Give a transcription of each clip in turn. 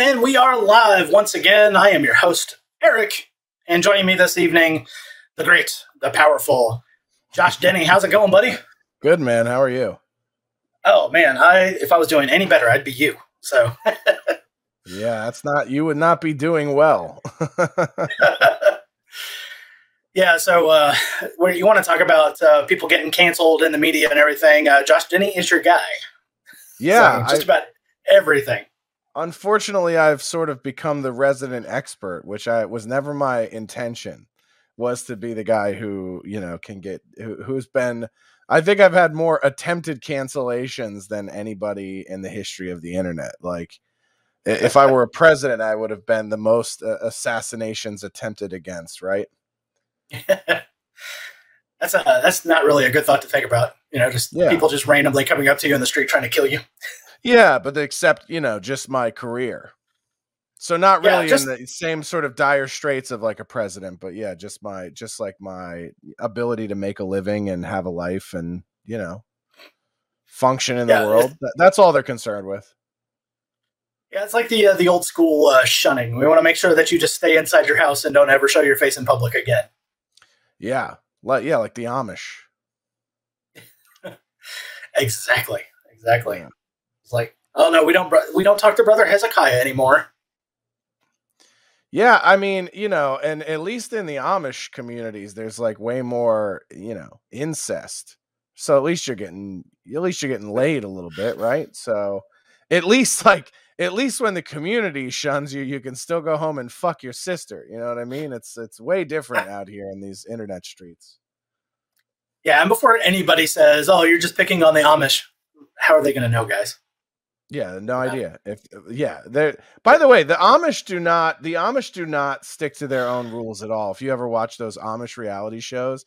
And we are live once again. I am your host, Eric, and joining me this evening, the great, the powerful Josh Denny. How's it going, buddy? Good, man. How are you? Oh man, I if I was doing any better, I'd be you. So Yeah, that's not you would not be doing well. yeah, so uh, where you want to talk about uh, people getting canceled in the media and everything? Uh, Josh Denny is your guy. Yeah, so just I, about everything. Unfortunately, I've sort of become the resident expert, which I was never my intention. Was to be the guy who you know can get who, who's been. I think I've had more attempted cancellations than anybody in the history of the internet. Like, if I were a president, I would have been the most uh, assassinations attempted against. Right. that's a that's not really a good thought to think about. You know, just yeah. people just randomly coming up to you in the street trying to kill you. Yeah, but except you know, just my career. So not really yeah, just, in the same sort of dire straits of like a president, but yeah, just my just like my ability to make a living and have a life and you know function in yeah, the world. That's all they're concerned with. Yeah, it's like the uh, the old school uh, shunning. We want to make sure that you just stay inside your house and don't ever show your face in public again. Yeah, like yeah, like the Amish. exactly, exactly. Yeah. It's like, oh no, we don't we don't talk to brother Hezekiah anymore. Yeah, I mean, you know, and at least in the Amish communities, there's like way more, you know, incest. So at least you're getting at least you're getting laid a little bit, right? So at least like at least when the community shuns you, you can still go home and fuck your sister. You know what I mean? It's it's way different out here in these internet streets. Yeah, and before anybody says, "Oh, you're just picking on the Amish," how are they going to know, guys? Yeah, no idea. If uh, yeah, they by the way, the Amish do not the Amish do not stick to their own rules at all. If you ever watch those Amish reality shows,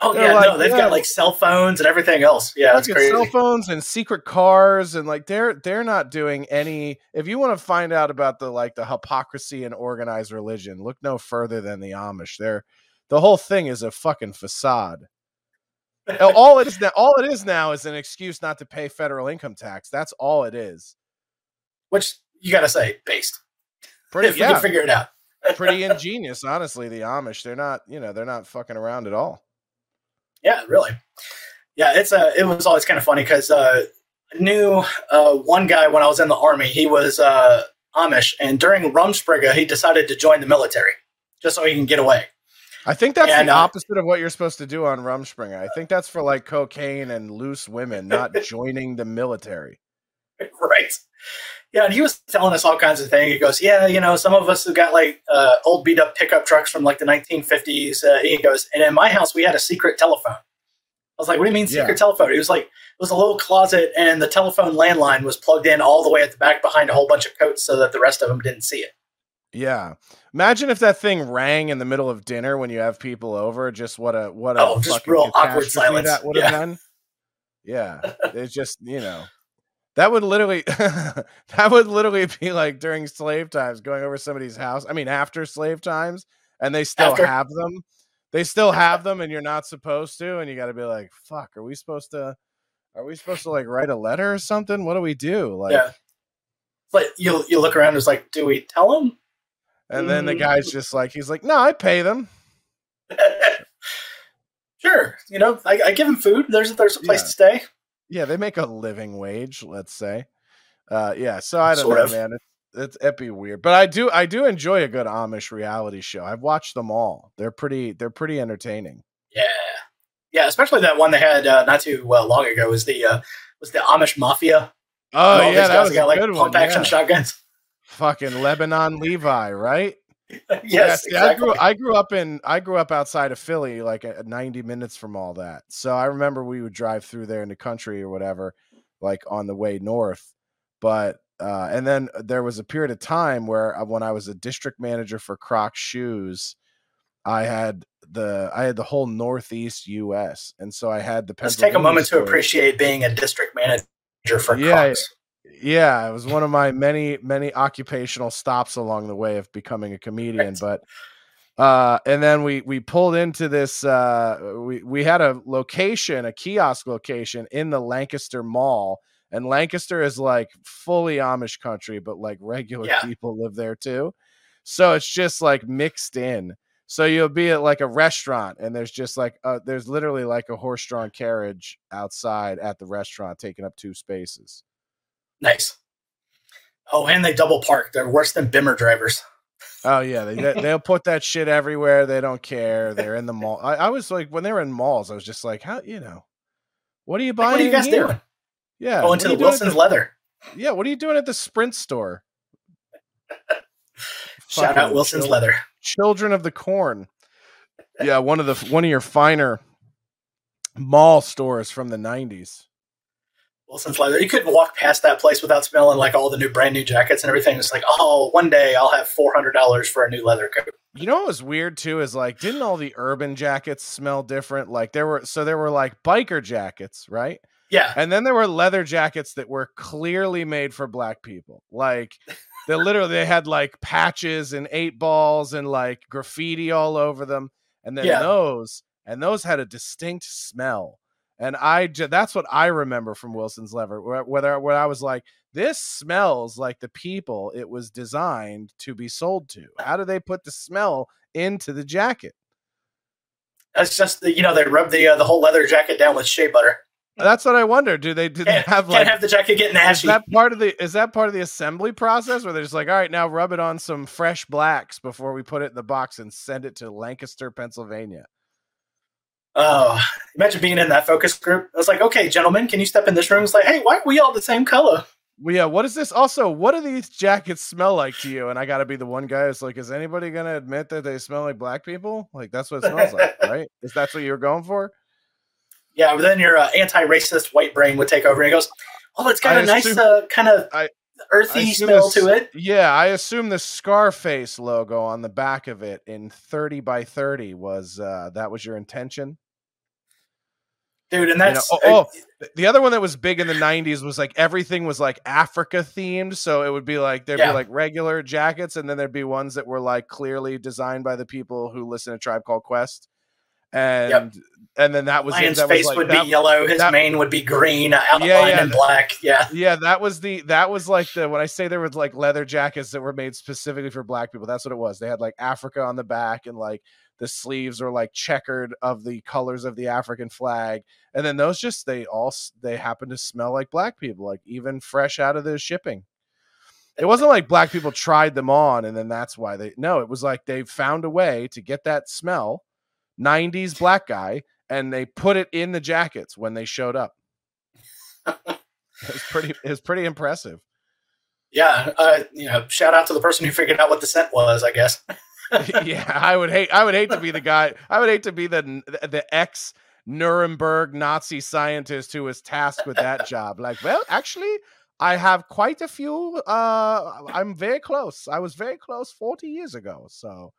Oh yeah, like, no, they've yeah. got like cell phones and everything else. Yeah, it's crazy. Cell phones and secret cars and like they're they're not doing any. If you want to find out about the like the hypocrisy and organized religion, look no further than the Amish. They're the whole thing is a fucking facade. All it is now, all it is now is an excuse not to pay federal income tax. That's all it is. Which you got to say, based. Pretty, if yeah, you figure it out. pretty ingenious, honestly. The Amish, they're not, you know, they're not fucking around at all. Yeah, really. Yeah, it's a. Uh, it was always kind of funny because uh, I knew uh, one guy when I was in the army. He was uh, Amish, and during Rumspringa, he decided to join the military just so he can get away. I think that's and, the uh, opposite of what you're supposed to do on Rumspringa. I think that's for like cocaine and loose women, not joining the military. Right. Yeah, and he was telling us all kinds of things. He goes, "Yeah, you know, some of us have got like uh, old beat up pickup trucks from like the 1950s." Uh, he goes, "And in my house, we had a secret telephone." I was like, "What do you mean secret yeah. telephone?" He was like, "It was a little closet, and the telephone landline was plugged in all the way at the back behind a whole bunch of coats, so that the rest of them didn't see it." Yeah. Imagine if that thing rang in the middle of dinner when you have people over. Just what a what a oh, just real awkward silence. That would have yeah. been. Yeah, it's just you know that would literally that would literally be like during slave times going over somebody's house. I mean, after slave times, and they still after. have them. They still have them, and you're not supposed to, and you got to be like, "Fuck, are we supposed to? Are we supposed to like write a letter or something? What do we do?" Like, yeah. But you you look around, it's like, do we tell them? And then the guy's mm. just like, he's like, no, I pay them. sure, you know, I, I, give them food. There's there's a place yeah. to stay. Yeah, they make a living wage, let's say. Uh, yeah, so I don't sort know, of. man. It, it's it'd be weird, but I do I do enjoy a good Amish reality show. I've watched them all. They're pretty they're pretty entertaining. Yeah, yeah, especially that one they had uh, not too well long ago was the uh, was the Amish Mafia. Oh yeah, that was got, like, good pump action yeah. shotguns fucking Lebanon Levi, right? yes, yes exactly. I grew I grew up in I grew up outside of Philly, like at 90 minutes from all that. So I remember we would drive through there in the country or whatever, like on the way north. But uh, and then there was a period of time where uh, when I was a district manager for Crocs shoes, I had the I had the whole Northeast U.S. and so I had the. Let's take a moment to appreciate being a district manager for yeah, Crocs. Yeah, it was one of my many, many occupational stops along the way of becoming a comedian. Right. But uh, and then we we pulled into this. Uh, we we had a location, a kiosk location in the Lancaster Mall, And Lancaster is like fully Amish country, but like regular Yeah. people live there too. So it's just like mixed in. So you'll be at like a restaurant and there's just like uh there's literally like a horse-drawn carriage outside at the restaurant taking up two spaces. Nice. Oh, and they double park. They're worse than Bimmer drivers. Oh yeah, they they- they'll put that shit everywhere. They don't care. They're in the mall. I, I was like, when they were in malls, I was just like, how you know, what are you Like, buying? what are you guys here? doing? Yeah, Going to the you doing at Wilson's Leather. yeah, what are you doing at the Sprint store? Shout out Wilson's Leather. Children of the Corn. Yeah, one of the one of your finer mall stores from the '90s. Wilson's Leather. You couldn't walk past that place without smelling like all the new brand new jackets and everything. It's like, oh, one day I'll have four hundred dollars for a new leather coat. You know what was weird too is like, didn't all the urban jackets smell different? Like there were so there were like biker jackets, right? Yeah, And then there were leather jackets that were clearly made for black people. Like they literally they had like patches and eight balls and like graffiti all over them. And then Yeah. those and those had a distinct smell. And I that's what I remember from Wilson's Leather. where- Whether where I was like, this smells like the people it was designed to be sold to. How do they put the smell into the jacket? that's just the, you know they rub the uh, the whole leather jacket down with shea butter. That's what I wonder. Do they do they Can't, have can't have the jacket getting is that part of the is that part of the assembly process where they're just like all right now rub it on some fresh blacks before we put it in the box and send it to lancaster pennsylvania Oh, imagine being in that focus group. I was like, okay, gentlemen, can you step in this room? It's like, hey, why are we all the same color? well, yeah what is this also what do these jackets smell like to you and i gotta be the one guy who's like is anybody gonna admit that they smell like black people like that's what it smells like right is that what you were going for Yeah, but then your uh, anti-racist white brain would take over and goes, oh, it's got I a nice uh, kind of I- earthy assume smell this- to it. yeah i assume the scarface logo on the back of it in 30 by 30 was uh that was your intention Dude, and You know, that's oh, uh, oh, the other one that was big in the 90s was like everything was like Africa themed. So it would be like there'd Yeah. be like regular jackets, and then there'd be ones that were like clearly designed by the people who listen to Tribe Called Quest. And and then that was. Lion's that was face like would that- be yellow, his that- mane would be green, outlined yeah, in that- black. Yeah. yeah, that was the that was like the when I say there was like leather jackets that were made specifically for black people, that's what it was. They had like Africa on the back and like the sleeves were like checkered of the colors of the African flag. And then those just they all they happen to smell like black people, like even fresh out of the shipping. It wasn't like black people tried them on and then that's why they no, it was like they found a way to get that smell, 90s black guy, and they put it in the jackets when they showed up. It was pretty. It was pretty impressive. Yeah. Uh, you know, shout out to the person who figured out what the scent was, I guess. yeah, I would hate. I would hate to be the guy. I would hate to be the the ex Nuremberg Nazi scientist who was tasked with that job. Like, well, actually, I have quite a few. Uh, I'm very close. I was very close 40 years ago. So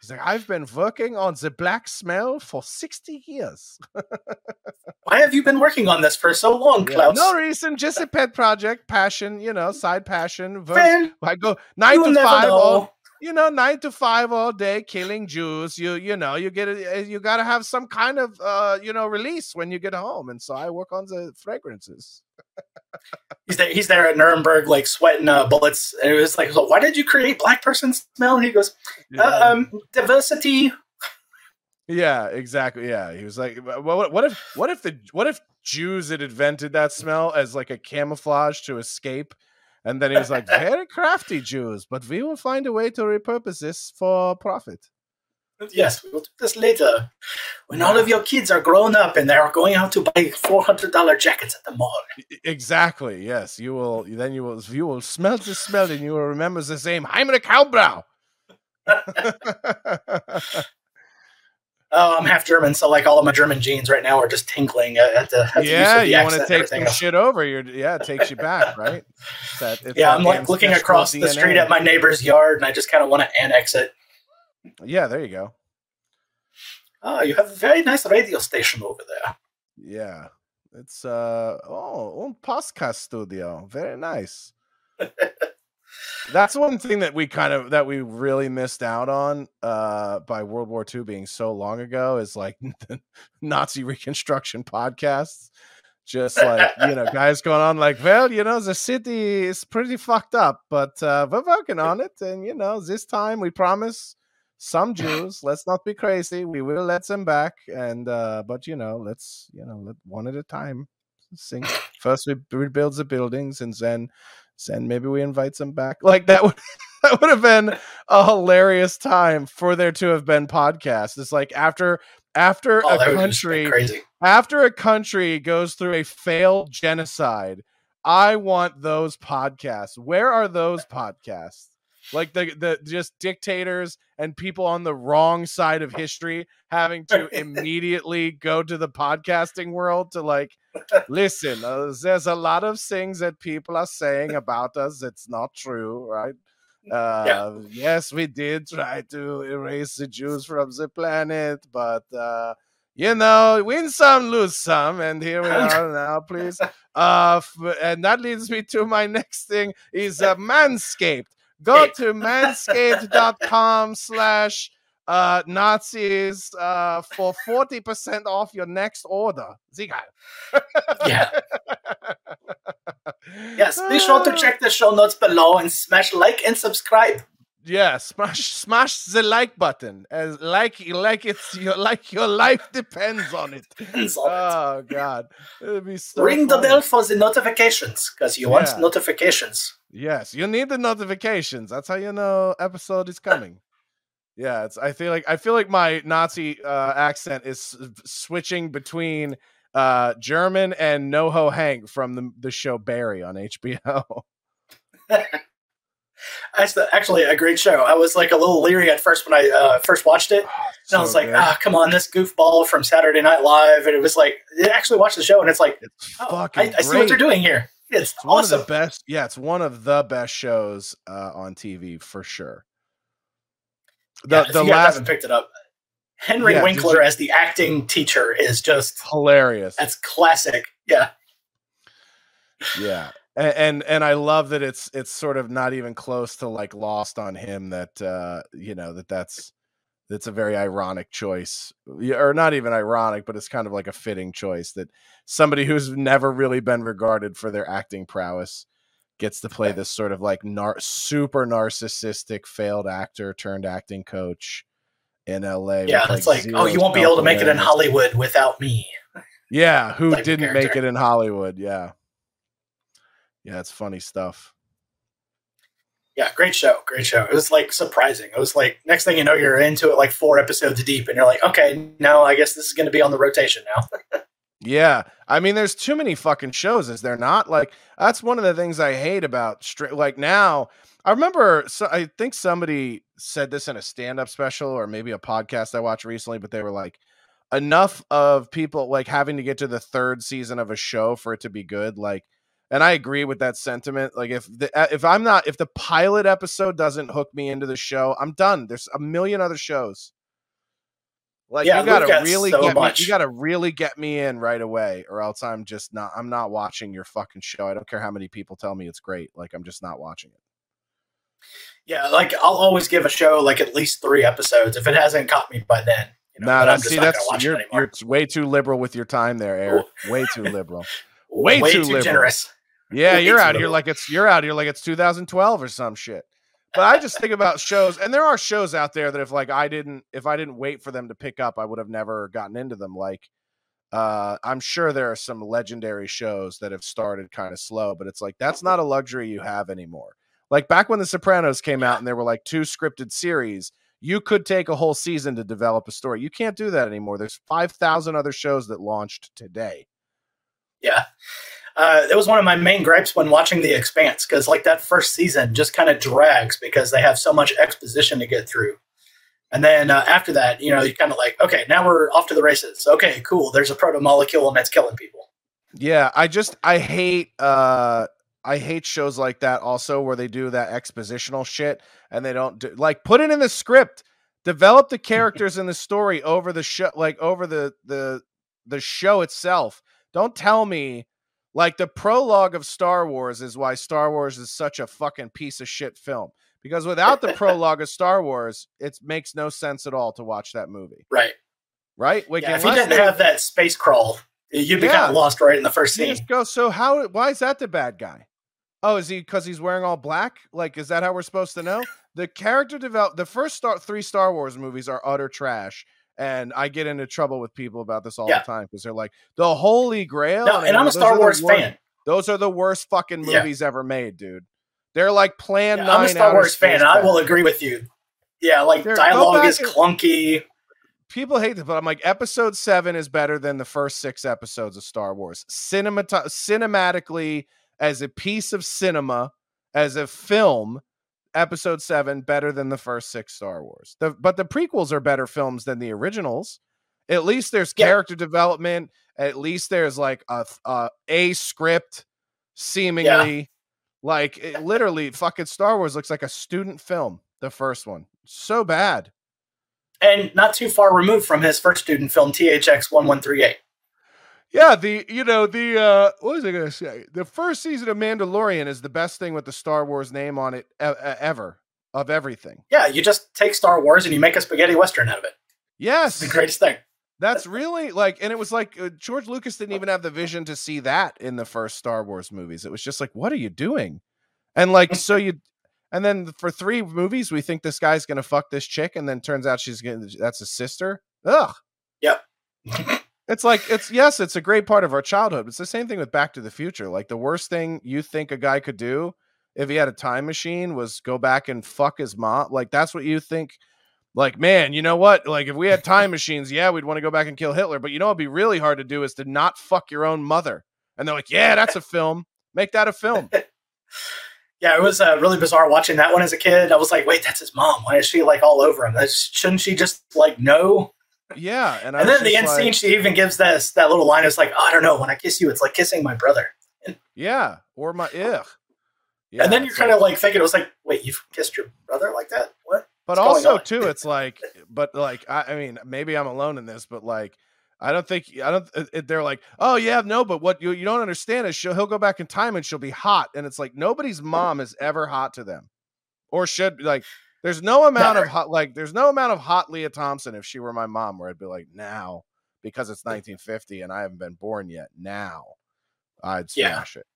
he's like, I've been working on the black smell for 60 years. Why have you been working on this for so long, Yeah, Klaus? No reason, just a pet project, passion. You know, side passion. Man, I go nine to five. all-. You know nine to five all day killing jews you you know you get it you got to have some kind of uh you know release when you get home and so i work on the fragrances He's there, he's there at Nuremberg, like sweating uh, bullets. And it was like, why did you create black person smell? And he goes, uh, um, diversity. yeah exactly yeah he was like "Wha- what, what if what if the what if jews had invented that smell as like a camouflage to escape and then he was like very crafty jews but we will find a way to repurpose this for profit Yes, we'll do this later. When all of your kids are grown up and they're going out to buy four hundred dollar jackets at the mall. Exactly. Yes, you will. Then you will. You will smell the smell, and you will remember the same Heinrich Kaubrow. Oh, I'm half German, so like all of my German genes right now are just tinkling at at the, at yeah, the you want to take some else. shit over. You're, yeah, it takes you back, right? It's that- it's Yeah, I'm like looking across the street at my neighbor's yard, and I just kind of want to annex it. Yeah, there you go. Oh, you have a very nice radio station over there. Yeah, it's uh oh, un podcast studio. Very nice. That's one thing that we kind of that we really missed out on uh by World War II being so long ago is like the Nazi reconstruction podcasts. just like you know guys going on like well you know the city is pretty fucked up but uh, we're working on it and you know this time we promise some jews let's not be crazy we will let them back and uh, but you know let's you know let one at a time sing first we rebuild the buildings and then then maybe we invite some back like that would that would have been a hilarious time for there to have been podcasts it's like after after Oh, a that would just be country crazy. after a country goes through a failed genocide, I want those podcasts. Where are those podcasts? Like the the just dictators and people on the wrong side of history having to immediately go to the podcasting world to like listen. Uh, there's a lot of things that people are saying about us It's not true, right? Uh, Yes, we did try to erase the Jews from the planet, but uh, you know, win some, lose some, and here we are now. Please, uh, f- and that leads me to my next thing: is uh, Manscaped. Go to manscaped.com slash uh Nazis uh for 40% off your next order. Siga. Yeah. Yes, be sure to check the show notes below and smash like and subscribe. Yeah, smash smash the like button. As like like it's your like your life depends on it. Depends on it. Oh god. It'd be so Ring the bell for the notifications because you want notifications. Yes, you need the notifications. That's how you know episode is coming. Yeah, it's I feel like I feel like my Nazi uh accent is switching between uh German and NoHo Hank from the the show Barry on HBO. That's the, actually a great show. I was like a little leery at first when I uh, first watched it. And I was like, ah, come on, this goofball from Saturday Night Live. And it was like, I actually watched the show and it's like, it's oh, fucking I, I see what they're doing here. It's, It's one of the best. Yeah, it's one of the best shows uh, on TV for sure. The Yeah, the last haven't picked it up. Henry Yeah, Winkler you- as the acting teacher is just, hilarious. that's classic. Yeah. yeah, and, and and I love that it's it's sort of not even close to like lost on him that uh, you know that that's that's a very ironic choice, or not even ironic, but it's kind of like a fitting choice that somebody who's never really been regarded for their acting prowess gets to play this sort of like nar- super narcissistic failed actor turned acting coach in LA. Yeah. It's like, oh, zero oh, you won't be able to make it in. Hollywood without me. Yeah, who of didn't make it in Hollywood? Yeah. Yeah, it's funny stuff. Yeah, great show, great show. It was like surprising. It was like next thing you know, you're into it like four episodes deep, and you're like, okay, now I guess this is going to be on the rotation now. Yeah, I mean, there's too many fucking shows, is there not? Like, that's one of the things I hate about straight. Like now, I remember. So I think somebody said this in a stand-up special or maybe a podcast I watched recently, but they were like, enough of people like having to get to the third season of a show for it to be good. Like, and I agree with that sentiment. Like, if the uh, if I'm not if the pilot episode doesn't hook me into the show, I'm done. There's a million other shows. Like Yeah, you gotta got really so get me, you gotta really get me in right away, or else I'm just not. I'm not watching your fucking show. I don't care how many people tell me it's great. Like I'm just not watching it. Yeah, like I'll always give a show like at least three episodes if it hasn't caught me by then. You know, nah, that's, I'm see, that's you're, you're way too liberal with your time there, Eric. Way too liberal. way Way, too too, liberal. generous. Yeah, Way you're out here like it's you're out here like it's 2012 or some shit. But I just think about shows, and there are shows out there that if like I didn't if I didn't wait for them to pick up, I would have never gotten into them. Like, uh, I'm sure there are some legendary shows that have started kind of slow, but it's like that's not a luxury you have anymore. Like back when The Sopranos came out and there were like two scripted series, you could take a whole season to develop a story. You can't do that anymore. There's 5,000 other shows that launched today. Yeah. Uh, it was one of my main gripes when watching The Expanse because, like, that first season just kind of drags because they have so much exposition to get through. And then uh, after that, you know, you're kind of like, okay, now we're off to the races. Okay, cool. There's a proto molecule and it's killing people. Yeah, I just I hate uh I hate shows like that also where they do that expositional shit and they don't do like put it in the script. Develop the characters in the story over the show like over the the the show itself. Don't tell me like the prologue of Star Wars is why Star Wars is such a fucking piece of shit film. Because without the prologue of Star Wars, it makes no sense at all to watch that movie. Right. Right? Like yeah, if you didn't have that space crawl, You'd be Yeah. kind of lost right in the first You scene. just go. So how? Why is that the bad guy? Oh, is he because he's wearing all black? Like, is that how we're supposed to know? The character develop. The first star, three Star Wars movies are utter trash, and I get into trouble with people about this all Yeah. the time because they're like the Holy Grail. No, and I'm a Star Wars wor- fan. Those are the worst fucking Yeah. movies ever made, dude. They're like Plan Yeah, Nine. I'm a Star Wars fan. and I will agree with you. Yeah, like go dialogue is clunky. people hate this, but I'm like, episode seven is better than the first six episodes of Star Wars. Cinemata- cinematically, as a piece of cinema, as a film, episode seven better than the first six Star Wars. The, but the prequels are better films than the originals. At least there's Yeah. character development. At least there's like a a, uh, a script, seemingly. Like it, literally, fucking Star Wars looks like a student film. The first one, so bad. And not too far removed from his first student film, THX 1138. Yeah, the you know the uh what was I gonna say? The first season of Mandalorian is the best thing with the Star Wars name on it e- ever of everything. Yeah, you just take Star Wars and you make a spaghetti western out of it. It's Yes, the greatest thing. that's really like, and it was like uh, George Lucas didn't even have the vision to see that in the first Star Wars movies. It was just like, what are you doing? And like, so you, and then for three movies, we think this guy's gonna fuck this chick, and then turns out she's getting that's a sister. Ugh. Yep. It's like it's yes, it's a great part of our childhood. It's the same thing with Back to the Future. Like the worst thing you think a guy could do if he had a time machine was go back and fuck his mom. Like that's what you think. Like man, you know what? Like if we had time machines, yeah, we'd want to go back and kill Hitler. But you know what'd be really hard to do is to not fuck your own mother. And they're like, yeah, that's a film. Make that a film. Yeah, it was uh, really bizarre watching that one as a kid. I was like, wait, that's his mom. Why is she like all over him? That's, shouldn't she just like know? Yeah, and, And then the end like, scene, she even gives this that little line. It's like, oh, I don't know. When I kiss you, it's like kissing my brother. yeah, or my oh. ugh. Yeah, and then you're kind of like thinking, it was like, wait, you've kissed your brother like that? What? but what's also too it's like but like I, I mean maybe i'm alone in this but like i don't think i don't they're like oh yeah no but what you, you don't understand is she'll he'll go back in time and she'll be hot and it's like nobody's mom is ever hot to them or should like there's no amount of hot like there's no amount of hot lea thompson if she were my mom where i'd be like now because it's 1950 and i haven't been born yet now i'd Yeah. smash it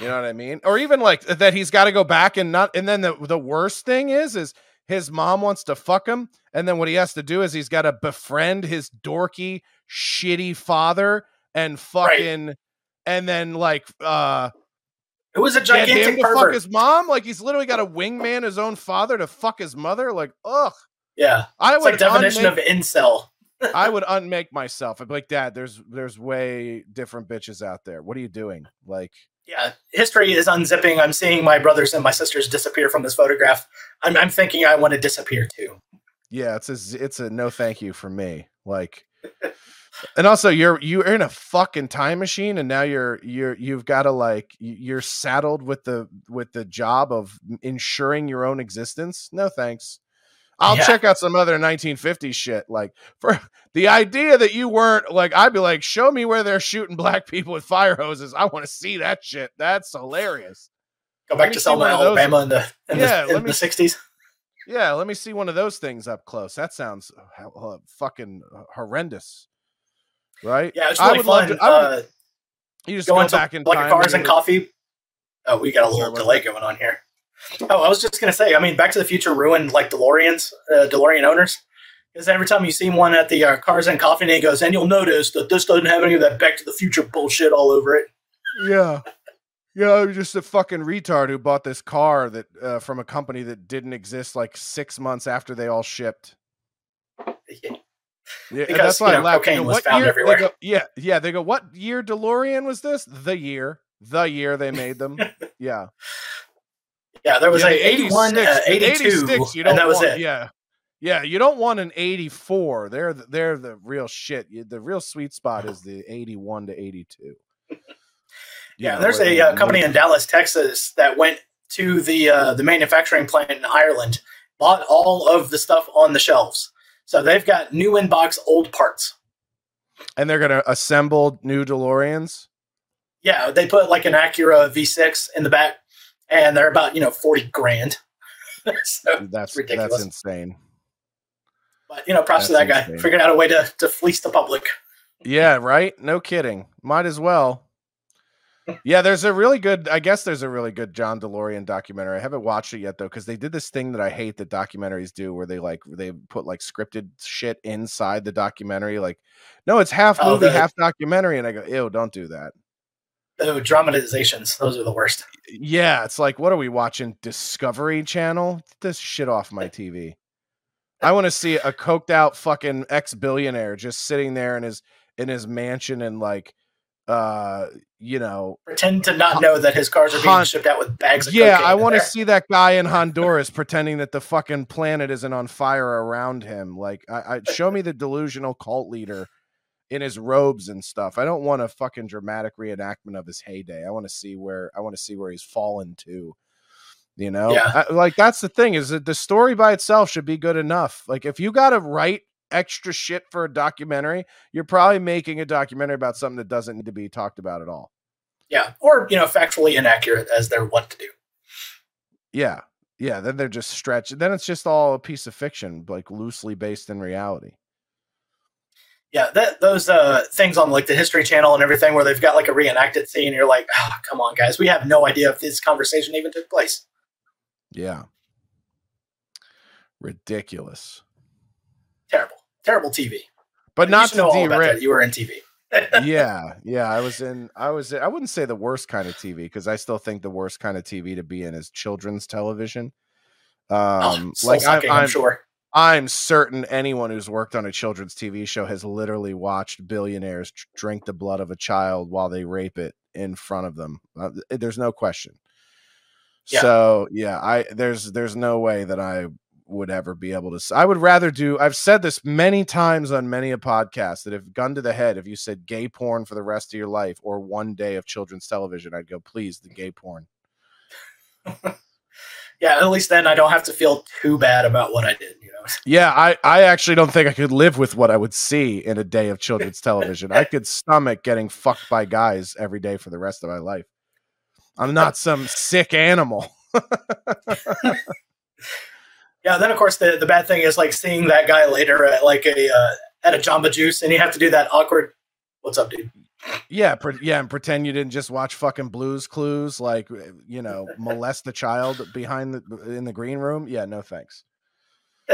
you know what I mean? Or even like that he's got to go back and not and then the the worst thing is is his mom wants to fuck him and then what he has to do is he's got to befriend his dorky shitty father and fucking and then like uh It was a get him gigantic to fuck his mom like he's literally got a wingman his own father to fuck his mother like ugh yeah, I it's would like definition unmake, of incel. I would unmake myself I'd be like dad there's there's way different bitches out there what are you doing like Yeah, history is unzipping. I'm seeing my brothers and my sisters disappear from this photograph. I'm, I'm thinking I want to disappear too. Yeah, it's a it's a no thank you for me. Like, and also you're you're in a fucking time machine, and now you're you're you've got to like you're saddled with the with the job of ensuring your own existence. No thanks. I'll Yeah. check out some other 1950s shit. Like for the idea that you weren't like, I'd be like, show me where they're shooting black people with fire hoses. I want to see that shit. That's hilarious. Go back to Selma. Alabama in the in Yeah, the, in me the 60s. Yeah, let me see one of those things up close. That sounds uh, uh, fucking horrendous, right? Yeah, it's I really would love fun. to- I would- uh, You just going go back in like time. cars and and coffee. Oh, we got a little delay going on here. Oh, I was just gonna say. I mean, Back to the Future ruined like DeLoreans, uh, DeLorean owners, because every time you see one at the uh, cars and coffee, and he goes, and you'll notice that this doesn't have any of that Back to the Future bullshit all over it. Yeah. Yeah, just a fucking retard who bought this car that uh, from a company that didn't exist like six months after they all shipped. Yeah, and Because, that's why you I know, laughed. Cocaine go, was "What found year-" everywhere. go- yeah, yeah. They go, "What year DeLorean was this? The year, the year they made them." yeah, Yeah, there was yeah, a the 81, uh, 82, 86, you don't and that was want, it. Yeah, yeah. You don't want an eighty-four. They're the, they're the real shit. You- The real sweet spot is the eighty-one to eighty-two. Yeah, know, there's a uh, company in Dallas, Texas, that went to the uh, the manufacturing plant in Ireland, bought all of the stuff on the shelves. So they've got new inbox, old parts. and they're gonna assemble new DeLoreans. Yeah, they put like an Acura V6 in the back, and they're about you know forty grand. so, That's ridiculous. that's insane. but you know, props to That's that guy, insane. figuring out a way to to fleece the public. yeah, right. No kidding. Might as well. Yeah, there's a really good. I guess there's a really good John DeLorean documentary. I haven't watched it yet though, because they did this thing that I hate that documentaries do, where they like they put like scripted shit inside the documentary. Like, no, it's half Oh, movie, the- half documentary, and I go, ew, don't do that. Oh, dramatizations. Those are the worst. Yeah, it's like, what are we watching? Discovery Channel? Get this shit off my TV. I want to see a coked out fucking ex billionaire just sitting there in his in his mansion and like, uh, you know, Pretend to not know that his cars are being Hon- shipped out with bags of yeah. I want to see that guy in Honduras pretending that the fucking planet isn't on fire around him. Like, I, I show me the delusional cult leader in his robes and stuff. I don't want a fucking dramatic reenactment of his heyday. I want to see where I want to see where he's fallen to. You know, Yeah. I- like that's the thing is that the story by itself should be good enough. Like if you got to write extra shit for a documentary, you're probably making a documentary about something that doesn't need to be talked about at all. Yeah, or you know, factually inaccurate as they're wont to do. Yeah. Yeah. Then they're just stretched. Then it's just all a piece of fiction, like loosely based in reality. Yeah, that those uh, things on like the History Channel and everything, where they've got like a reenacted scene. You're like, oh, come on, guys, we have no idea if this conversation even took place. Yeah. Ridiculous. Terrible, terrible TV. But not to know all about derail. that. You were in TV. yeah. Yeah. I was in, I was, I wouldn't say the worst kind of TV because I still think the worst kind of TV to be in is children's television. Um, oh, like I'm, I'm, I'm, sure. I'm certain anyone who's worked on a children's TV show has literally watched billionaires tr- drink the blood of a child while they rape it in front of them. Uh, there's no question. Yeah. So yeah, I there's there's no way that I would ever be able to. I would rather do. I've said this many times on many a podcast that if gun to the head, if you said gay porn for the rest of your life or one day of children's television, I'd go please the gay porn. Yeah, at least then I don't have to feel too bad about what I did. You know. Yeah, I, I actually don't think I could live with what I would see in a day of children's television. I could stomach getting fucked by guys every day for the rest of my life. I'm not some sick animal. Yeah, then of course the the bad thing is like seeing that guy later at like a uh, at a Jamba Juice, and you have to do that awkward. What's up, dude? Yeah, pre- yeah, and pretend you didn't just watch fucking Blues Clues, like you know, molest the child behind the in the green room. Yeah, no thanks.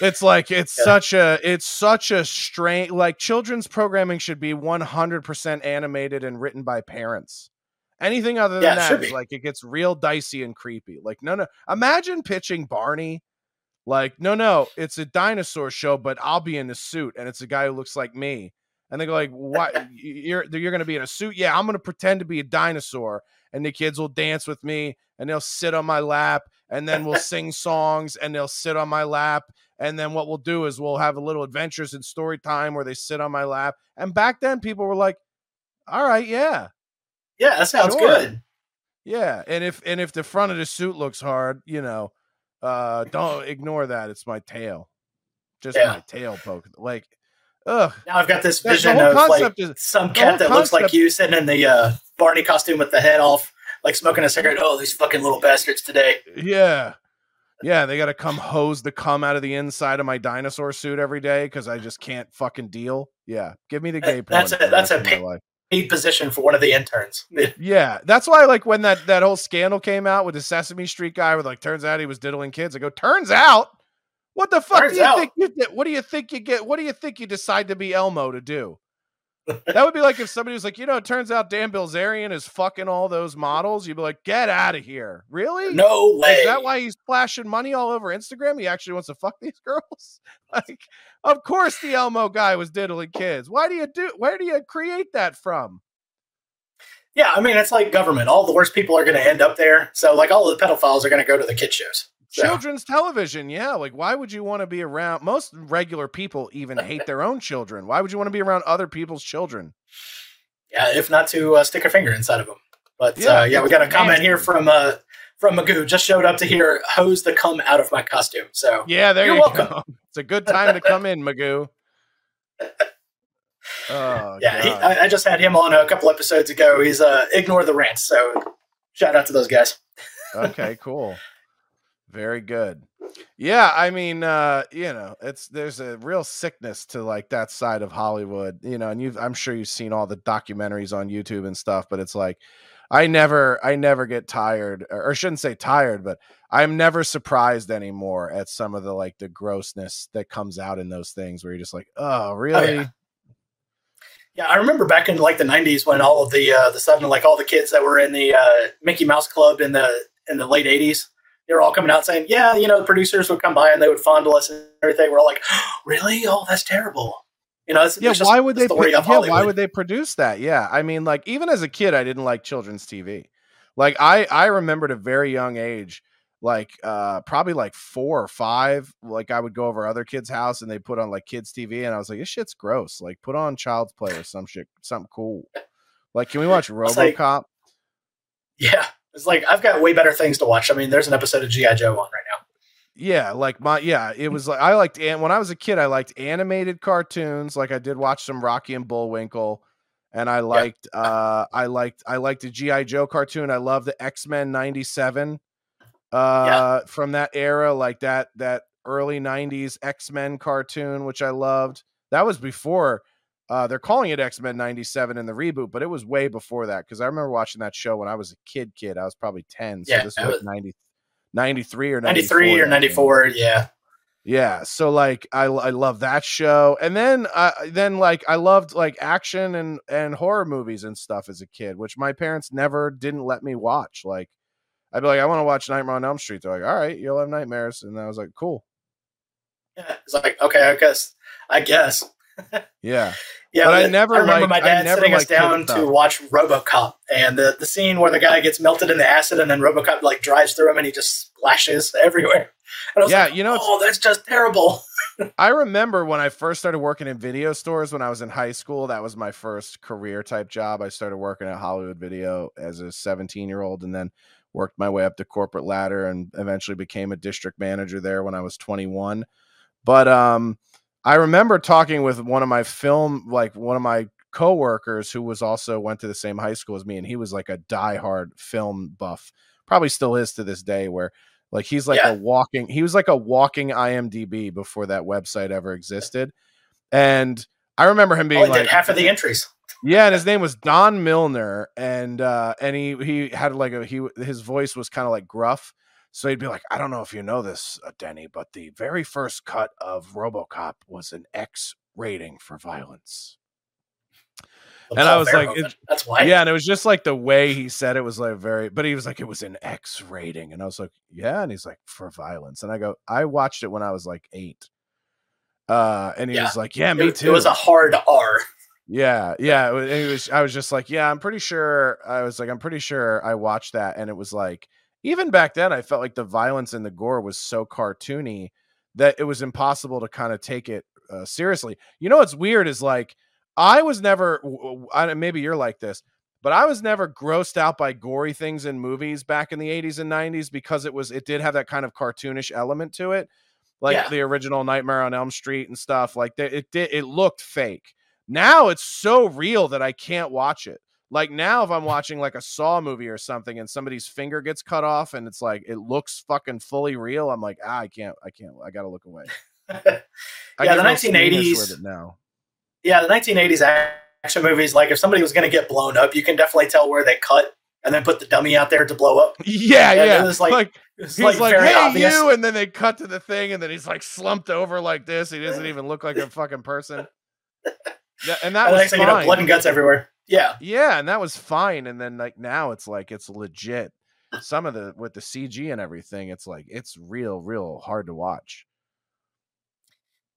It's like it's Yeah. such a it's such a strange like children's programming should be 100% animated and written by parents. Anything other than Yeah, that is like it gets real dicey and creepy. Like no no, imagine pitching Barney like no no, it's a dinosaur show but I'll be in a suit and it's a guy who looks like me. And they go like, "What? You're you're going to be in a suit? Yeah, I'm going to pretend to be a dinosaur, and the kids will dance with me, and they'll sit on my lap, and then we'll sing songs, and they'll sit on my lap, and then what we'll do is we'll have a little adventures in story time where they sit on my lap. And back then, people were like, "All right, yeah, Yeah, that sounds Sure. good. yeah." And if and if the front of the suit looks hard, you know, uh, don't ignore that. It's my tail, just Yeah. my tail poke. Like, ugh. Now I've got this vision of like is some cat that looks like you sitting in the uh, Barney costume with the head off, like smoking a cigarette. Oh, these fucking little bastards today. Yeah. Yeah, they got to come hose the cum out of the inside of my dinosaur suit every day because I just can't fucking deal. Yeah, give me the gay porn. That's a- that's a life. Paid position for one of the interns. Yeah, that's why like when that that whole scandal came out with the Sesame Street guy, with like turns out he was diddling kids. I go, turns out, what the fuck Turns do you out. think you did? What do you think you get? What do you think you decide to be Elmo to do? That would be like if somebody was like, you know, it turns out Dan Bilzerian is fucking all those models. You'd be like, get out of here. Really? No way. Is that why he's flashing money all over Instagram? He actually wants to fuck these girls? like, of course the Elmo guy was diddling kids. Why do you do where do you create that from? Yeah, I mean it's like government. All the worst people are going to end up there. So like all the pedophiles are going to go to the kid shows. Children's television, yeah. Like, why would you want to be around? Most regular people even hate their own children. Why would you want to be around other people's children? yeah, if not to uh, stick a finger inside of them. But Yeah, uh, yeah, we got a comment here from uh, from Magoo. Just showed up to hear hose the cum out of my costume. So Yeah, there You're you welcome. go. It's a good time to come in, Magoo. Oh, yeah, he, I, I just had him on a couple episodes ago. He's uh, ignore the rants. So shout out to those guys. okay, cool. Very good. Yeah, I mean, uh, you know, it's there's a real sickness to like that side of Hollywood, you know, and you've I'm sure you've seen all the documentaries on YouTube and stuff, but it's like I never I never get tired or, or shouldn't say tired, but I'm never surprised anymore at some of the like the grossness that comes out in those things where you're just like, oh, really? yeah. Yeah, I remember back in like the '90s when all of the uh, the stuff, like all the kids that were in the uh, Mickey Mouse Club in the in the late '80s, they were all coming out saying, "Yeah, you know, the producers would come by and they would fondle us and everything." We're all like, "Really? Oh, that's terrible." You know, it's, yeah. it's why would they? the Pro- yeah, why would they produce that? Yeah, I mean, like even as a kid, I didn't like children's TV. Like I, I remembered at a very young age, like uh probably like four or five. Like I would go over other kids' house and they put on like kids' TV, and I was like, this shit's gross. Like put on Child's Play or some shit, something cool. Like, can we watch It's like- RoboCop? Yeah, it's like I've got way better things to watch. I mean, there's an episode of GI Joe on right now. Yeah, like my yeah, it was like I liked and when I was a kid, I liked animated cartoons. Like I did watch some Rocky and Bullwinkle, and I liked uh I liked I liked the GI Joe cartoon. I love the X Men '97 uh from that era, like that that early '90s X Men cartoon, which I loved. That was before. Uh, they're calling it X Men '97 in the reboot, but it was way before that because I remember watching that show when I was a kid. Kid, I was probably ten. So Yeah, this was was- 90, 93 or 93 or 94. Yeah, yeah, so like I I love that show, and then uh, then like I loved like action and and horror movies and stuff as a kid, which my parents never didn't let me watch. Like I'd be like, I want to watch Nightmare on Elm Street. They're like, all right, you'll have nightmares, and I was like, cool, yeah. It's like okay, I guess, I guess. Yeah, Yeah, But I never I remember liked- my dad never sitting us down to watch RoboCop, and the the scene where the guy gets melted in the acid, and then RoboCop like drives through him, and he just splashes everywhere. And I was Yeah, like, you know, oh, that's just terrible. I remember when I first started working in video stores when I was in high school. That was my first career type job. I started working at Hollywood Video as a 17 year old and then worked my way up the corporate ladder and eventually became a district manager there when I was 21. But um, I remember talking with one of my film, like one of my coworkers who was also went to the same high school as me, and he was like a diehard film buff, probably still is to this day, where like he's like Yeah. a walking, he was like a walking IMDb before that website ever existed. And I remember him being Only like half of the entries. yeah, and his name was Don Milner, and uh, and he he had like a he his voice was kind of like gruff, so he'd be like, I don't know if you know this, uh, Denny, but the very first cut of RoboCop was an X rating for violence. And I was like, it- that's why. Yeah, and it was just like the way he said it was like very, but he was like, it was an X rating, and I was like, yeah, and he's like for violence, and I go, I watched it when I was like eight, uh, and he Yeah. was like, yeah, me was- too. it was a hard R. Yeah, yeah. It it was. I was just like, yeah, I'm pretty sure. I was like, I'm pretty sure I watched that, and it was like, even back then, I felt like the violence and the gore was so cartoony that it was impossible to kind of take it uh, seriously. You know what's weird is like, I was never. I, maybe you're like this, but I was never grossed out by gory things in movies back in the 80s and 90s because it was. It did have that kind of cartoonish element to it, like Yeah. the original Nightmare on Elm Street and stuff. Like they, it did. It looked fake. Now it's so real that I can't watch it. Like now, if I'm watching like a Saw movie or something and somebody's finger gets cut off and it's like it looks fucking fully real, I'm like, ah, I can't, I can't, I gotta look away. Yeah, the real 1980s now. yeah, the 1980s action movies, like if somebody was to get blown up, you can definitely tell where they cut and then put the dummy out there to blow up. Yeah, Yeah, yeah. it was like- like he's like, like, hey, obvious. you, and then they cut to the thing, and then he's like slumped over like this. He doesn't even look like a fucking person. That- and that and was next thing you know, fine. blood and guts everywhere. Yeah, Yeah, and that was fine. And then like now it's like it's legit. Some of the with the CG and everything, it's like it's real, real hard to watch.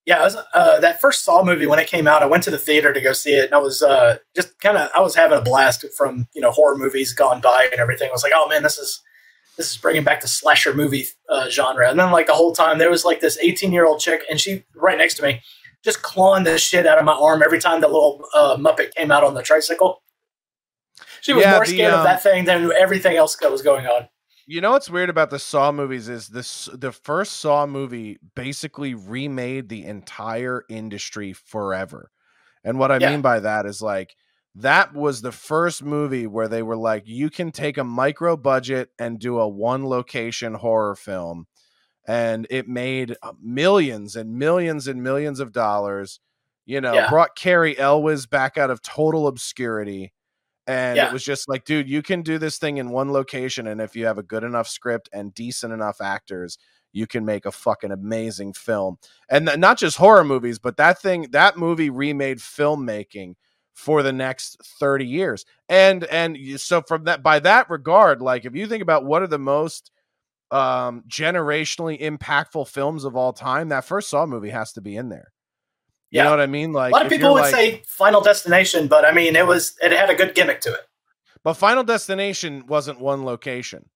yeah. I was, uh, that first Saw movie when it came out, I went to the theater to go see it, and I was uh, just kind of I was having a blast from you know horror movies gone by and everything. I was like, oh man, this is this is bringing back the slasher movie uh, genre. And then like the whole time there was like this 18 year old chick, and she right next to me, just clawing the shit out of my arm every time the little uh, Muppet came out on the tricycle. She was Yeah, more the, scared um, of that thing than everything else that was going on. You know what's weird about the Saw movies is this the first Saw movie basically remade the entire industry forever. And what I Yeah. mean by that is like that was the first movie where they were like you can take a micro budget and do a one location horror film and it made uh, millions and millions and millions of dollars. You know, Yeah. brought Cary Elwes back out of total obscurity. And Yeah. it was just like, dude, you can do this thing in one location. And if you have a good enough script and decent enough actors, you can make a fucking amazing film. And th- not just horror movies, but that thing, that movie remade filmmaking for the next 30 years. And, and so from that, by that regard, like if you think about what are the most um generationally impactful films of all time, that first Saw movie has to be in there. You Yeah. know what I mean? Like a lot of people would like- say Final Destination, but I mean, it was it had a good gimmick to it. But Final Destination wasn't one location.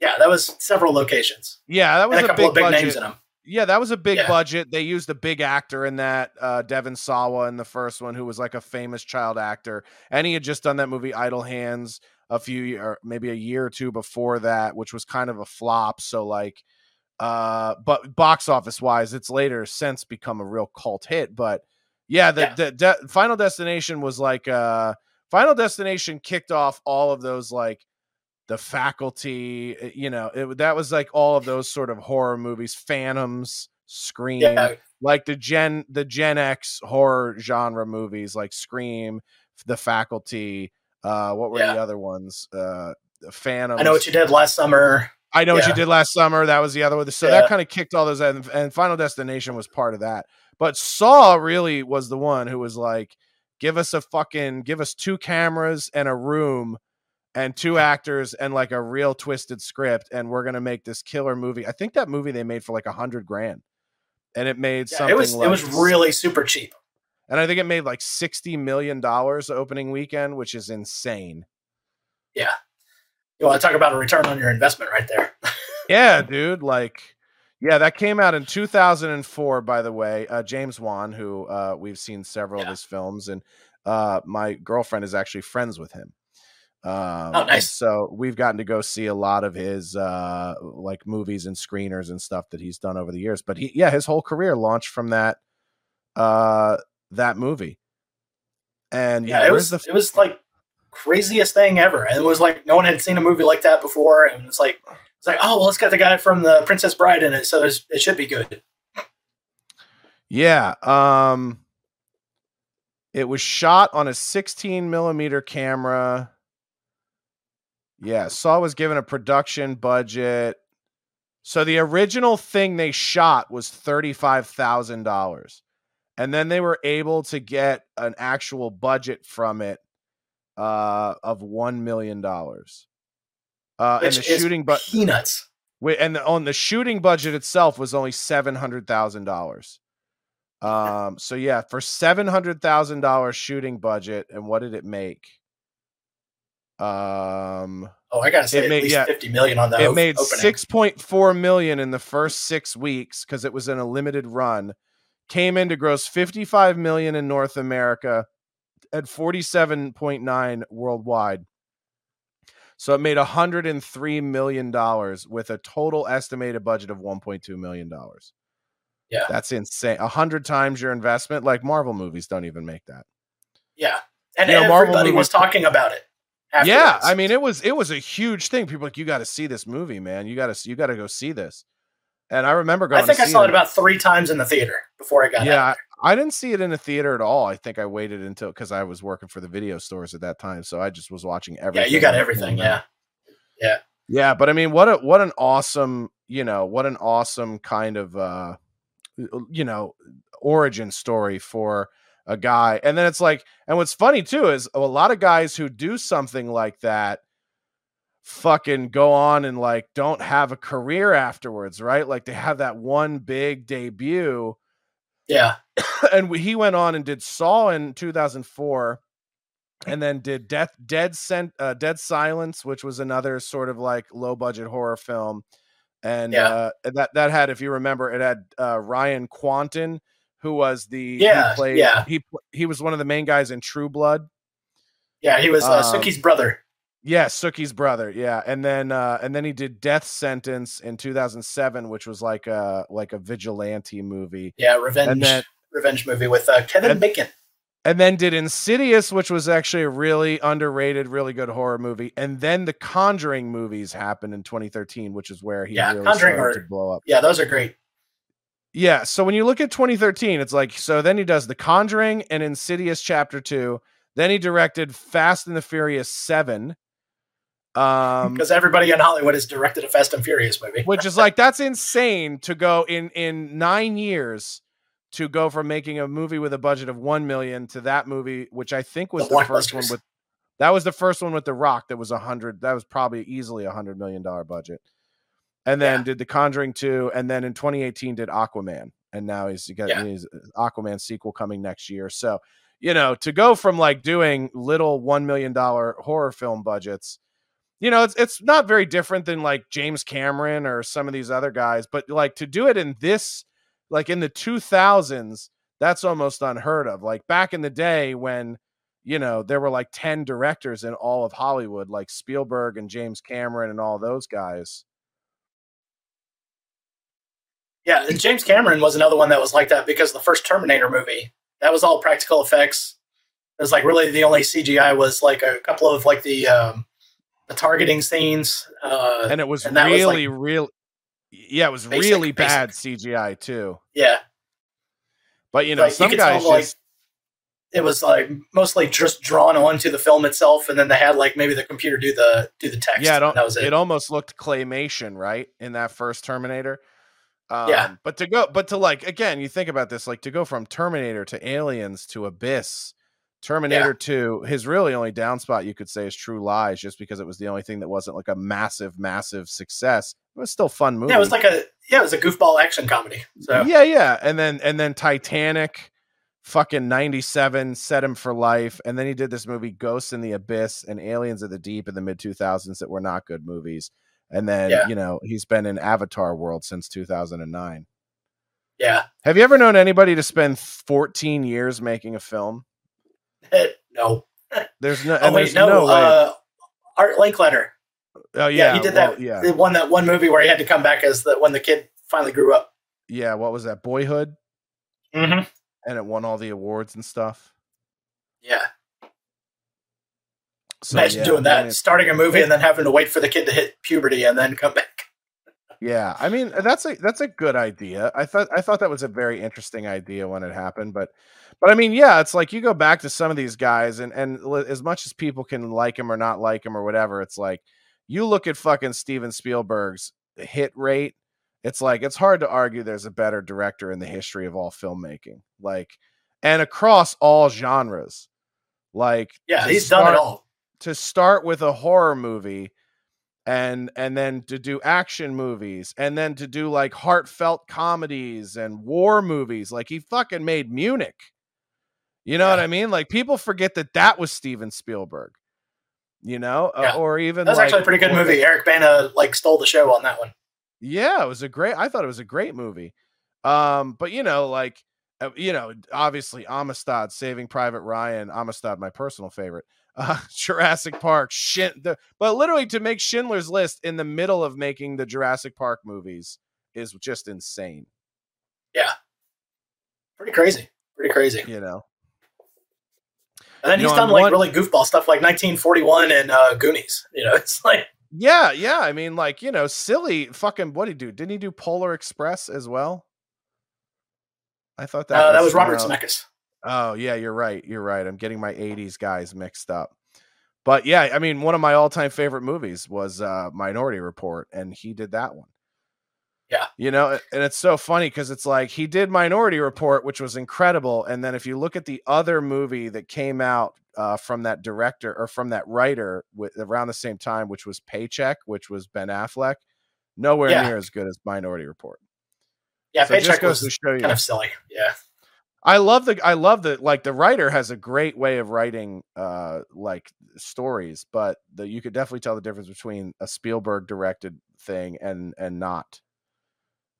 Yeah, that was several locations Yeah, that was and a a, couple big of big budget. names in them. Yeah, that was a big Yeah. budget. They used a big actor in that, uh, Devon Sawa in the first one, who was like a famous child actor, and he had just done that movie Idle Hands a few or maybe a year or two before that, which was kind of a flop. So like, uh, but box office wise, it's later since become a real cult hit. But yeah, the, Yeah. the de- Final Destination was like, uh, Final Destination kicked off all of those like the faculty uh, you know it, that was like all of those sort of horror movies phantoms scream Yeah, like the gen the gen x horror genre movies like scream the faculty uh what were Yeah. the other ones uh phantoms I know what you did last summer. I know what you did last summer. That was the other one. So Yeah. that kind of kicked all those, and, and Final Destination was part of that. But Saw really was the one who was like, "Give us a fucking, give us two cameras and a room, and two actors and like a real twisted script, and we're gonna make this killer movie." I think that movie they made for like a hundred grand, and it made Yeah, something. it was like, it was really super cheap. And I think it made like sixty million dollars opening weekend, which is insane. Yeah, you want to talk about a return on your investment right there? yeah, dude. Like, yeah, that came out in 2004, by the way. Uh, James Wan, who uh, we've seen several of his films, and uh, my girlfriend is actually friends with him. Um, Oh, nice. So we've gotten to go see a lot of his uh, like movies and screeners and stuff that he's done over the years. But he, yeah, his whole career launched from that uh, that movie. And Yeah, yeah, it was the it was like craziest thing ever, and it was like no one had seen a movie like that before, and it's like it's like oh well, it's got the guy from the Princess Bride in it, so it should be good. Yeah. Um it was shot on a 16 millimeter camera. Yeah, Saw was given a production budget. So the original thing they shot was $35,000. And then they were able to get an actual budget from it uh of 1 million dollars. Uh and the shooting but peanuts. Wait, and the, on the shooting budget itself was only seven hundred thousand dollars. Um, so yeah, for seven hundred thousand dollars shooting budget, and what did it make? Um, Oh, I gotta say It at made- least yeah. fifty million on that. it op- made six point four million in the first six weeks because it was in a limited run. Came in to gross fifty five million in North America, at forty seven point nine worldwide. So it made hundred and three million dollars with a total estimated budget of one point two million dollars. Yeah. that's insane. A hundred times your investment. Like Marvel movies don't even make that. Yeah, and You know, everybody was talking about it. Yeah. I mean it was it was a huge thing. People like you got to see this movie, man. You got to you got to go see this. And I remember going. I think I saw it about three times in the theater before I got Yeah. I, I didn't see it in a theater at all. I think I waited until because I was working for the video stores at that time, so I just was watching everything. Yeah, you got everything. Yeah. Yeah, Yeah, but I mean, what a what an awesome, you know, what an awesome kind of uh you know, origin story for a guy. And then it's like and what's funny too is a lot of guys who do something like that fucking go on and like don't have a career afterwards, right? Like they have that one big debut yeah, and we- he went on and did Saw in 2004 and then did Death Dead Sent uh, Dead Silence which was another sort of like low budget horror film and Yeah. uh that that had if you remember it had uh Ryan Kwanten who was the Yeah, he played yeah. he he was one of the main guys in True Blood yeah. He was uh, Um, Sookie's brother. Yeah Sookie's brother yeah and then uh and then he did Death Sentence in 2007 which was like a like a vigilante movie Yeah, revenge then- revenge movie with uh, Kevin and- Bacon. and then did Insidious, which was actually a really underrated, really good horror movie. And then the Conjuring movies happened in 2013, which is where he Yeah, really Conjuring started are- to blow up. Yeah, those are great. Yeah. So when you look at 2013, it's like so then he does The Conjuring and Insidious Chapter Two. Then he directed Fast and the Furious Seven. Um, Because everybody in Hollywood has directed a Fast and Furious movie. which is like that's insane to go in in nine years to go from making a movie with a budget of one million to that movie, which I think was The the, first one with that was the first one with The Rock that was a hundred that was probably easily a hundred million dollar budget. And then Yeah. did The Conjuring 2, and then in 2018 did Aquaman. And now he's got Yeah. his Aquaman sequel coming next year. So, you know, to go from like doing little one million dollar horror film budgets, you know, it's it's not very different than like James Cameron or some of these other guys, but like to do it in this, like in the 2000s, that's almost unheard of. Like back in the day when, you know, there were like 10 directors in all of Hollywood, like Spielberg and James Cameron and all those guys. Yeah, and James Cameron was another one that was like that because the first Terminator movie, that was all practical effects. It was like really the only CGI was like a couple of like the um, the targeting scenes. Uh, And it was and that was, really, real. Yeah, it was basic- really basic. bad CGI too. yeah, But you know, Like, some could guys tell, like, it was like mostly just drawn onto the film itself, and then they had like maybe the computer do the do the text. yeah, it, al- and that was it. it almost looked claymation, right? In that first Terminator. Um, Yeah. But to go, but to like again, you think about this, like to go from Terminator to Aliens to Abyss, Terminator Two. His really only down spot you could say is True Lies, just because it was the only thing that wasn't like a massive, massive success. It was still fun movie. yeah, it was like a yeah, it was a goofball action comedy. So Yeah, yeah. And then and then Titanic, fucking 97, set him for life. And then he did this movie Ghosts in the Abyss and Aliens of the Deep in the mid 2000s that were not good movies. And then, Yeah. you know, he's been in Avatar World since 2009. yeah, Have you ever known anybody to spend 14 years making a film? no. There's no, Oh wait, no. no, uh, Art Linkletter. oh, Yeah, yeah. he did well, that. yeah. The one that one movie where he had to come back as the when the kid finally grew up. Yeah. What was that? Boyhood? Mm-hmm. And it won all the awards and stuff. Yeah, So, imagine yeah, doing that, starting a movie and then having to wait for the kid to hit puberty and then come back. Yeah, I mean that's a that's a good idea. I thought I thought that was a very interesting idea when it happened, but but I mean, yeah, it's like you go back to some of these guys, and and li- as much as people can like him or not like him or whatever, it's like you look at fucking Steven Spielberg's hit rate. It's like it's hard to argue there's a better director in the history of all filmmaking, like and across all genres. Like Yeah, he's done it all. to start with a horror movie and and then to do action movies and then to do like heartfelt comedies and war movies like he fucking made Munich. You know what I mean? Like people forget that that was Steven Spielberg. You know, Uh, or even that's like, actually a pretty good movie. Eric Bana like stole the show on that one. Yeah, it was a great. I thought it was a great movie. Um, but you know, like uh, you know, obviously Amistad, Saving Private Ryan, Amistad, my personal favorite. Uh, Jurassic Park, Shin, the, but literally to make Schindler's List in the middle of making the Jurassic Park movies is just insane. Yeah, pretty crazy. Pretty crazy. You know, And then You he's know, done like one- really goofball stuff like 1941 and uh, Goonies. You know, it's like yeah, yeah. I mean, like you know, silly fucking. What did he do? Didn't he do Polar Express as well? I thought that uh, that was Robert know- Zemeckis. Oh yeah, you're right. You're right. I'm getting my '80s guys mixed up. But yeah, I mean, one of my all-time favorite movies was uh, Minority Report, and he did that one. Yeah. you know, and it's so funny because it's like he did Minority Report, which was incredible, and then if you look at the other movie that came out uh, from that director or from that writer with, around the same time, which was Paycheck, which was Ben Affleck, nowhere Yeah. near as good as Minority Report. Yeah, so Paycheck goes was to show you. kind of silly. Yeah. I love the I love the like the writer has a great way of writing uh like stories, but the, you could definitely tell the difference between a Spielberg directed thing and and not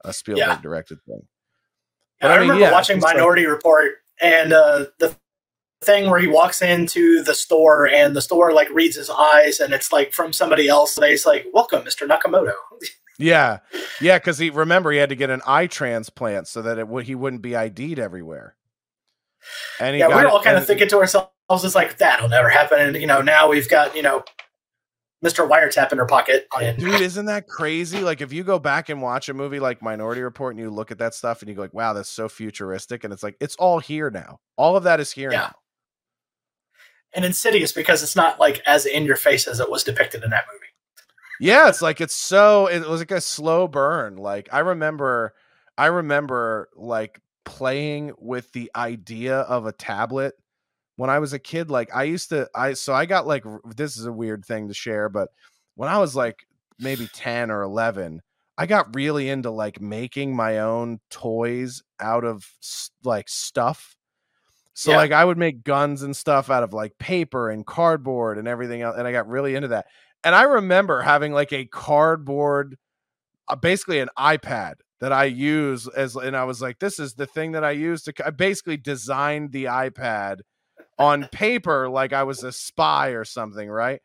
a Spielberg directed thing. But I, I mean, remember yeah, watching it's like- Minority Report and uh, the thing where he walks into the store and the store like reads his eyes and it's like from somebody else. He's like, "Welcome, Mr. Nakamoto." Yeah, yeah, because he remember he had to get an eye transplant so that it would he wouldn't be ID'd everywhere. And yeah, we were all kind of thinking to ourselves, it's like that'll never happen. And you know, now we've got you know, Mr. Wiretap in her pocket, and Dude, isn't that crazy? Like, if you go back and watch a movie like Minority Report and you look at that stuff and you go like, "Wow, that's so futuristic," and it's like it's all here now. All of that is here Yeah. now. and insidious because it's not like as in your face as it was depicted in that movie. Yeah, it's like it's so. It was like a slow burn. Like I remember, I remember like playing with the idea of a tablet when I was a kid. Like I used to. I so I got like this is a weird thing to share, but when I was like maybe ten or eleven. I got really into like making my own toys out of like stuff. So Yeah. like I would make guns and stuff out of like paper and cardboard and everything else and I got really into that. And I remember having like a cardboard uh, basically an iPad that I use as and I was like this is the thing that I use to I basically designed the iPad on paper like I was a spy or something, right?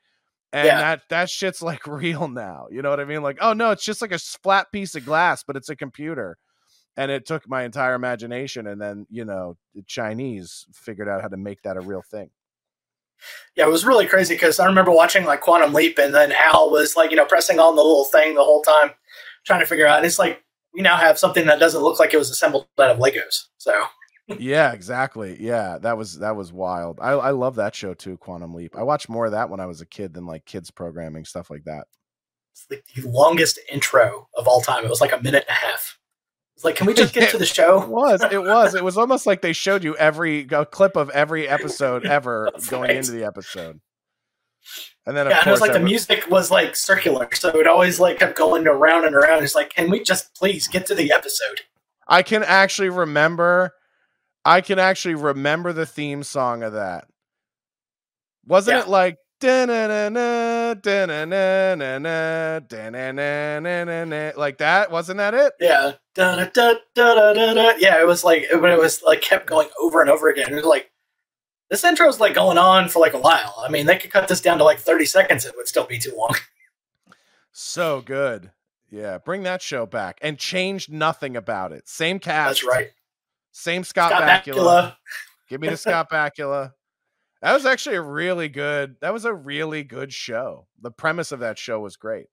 And Yeah. that that shit's like real now. You know what I mean? Like, oh no, it's just like a flat piece of glass, but it's a computer. And it took my entire imagination, and then you know the Chinese figured out how to make that a real thing. Yeah, it was really crazy because I remember watching like Quantum Leap, and then Al was like, you know, pressing on the little thing the whole time, trying to figure out. And it's like we now have something that doesn't look like it was assembled out of Legos. So yeah, exactly. Yeah, that was that was wild. I I love that show too, Quantum Leap. I watched more of that when I was a kid than like kids programming stuff like that. it's like the longest intro of all time. It was like a minute and a half. It's like, can we just get to the show? It was. It was. It was almost like they showed you every a clip of every episode ever going right. into the episode. And then Yeah, and it was like the music was like circular, so it always like kept going around and around. It's like, can we just please get to the episode? I can actually remember I can actually remember the theme song of that. Wasn't Yeah. it like like that? Wasn't that it? Yeah. Yeah, it was like when it was like kept going over and over again. It was like this intro's like going on for like a while. I mean, they could cut this down to like thirty seconds; it would still be too long. So good. Yeah, bring that show back and change nothing about it. Same cast. That's right. Same Scott, Scott Bakula. Bakula. Give me the Scott Bakula. That was actually a really good. That was a really good show. The premise of that show was great.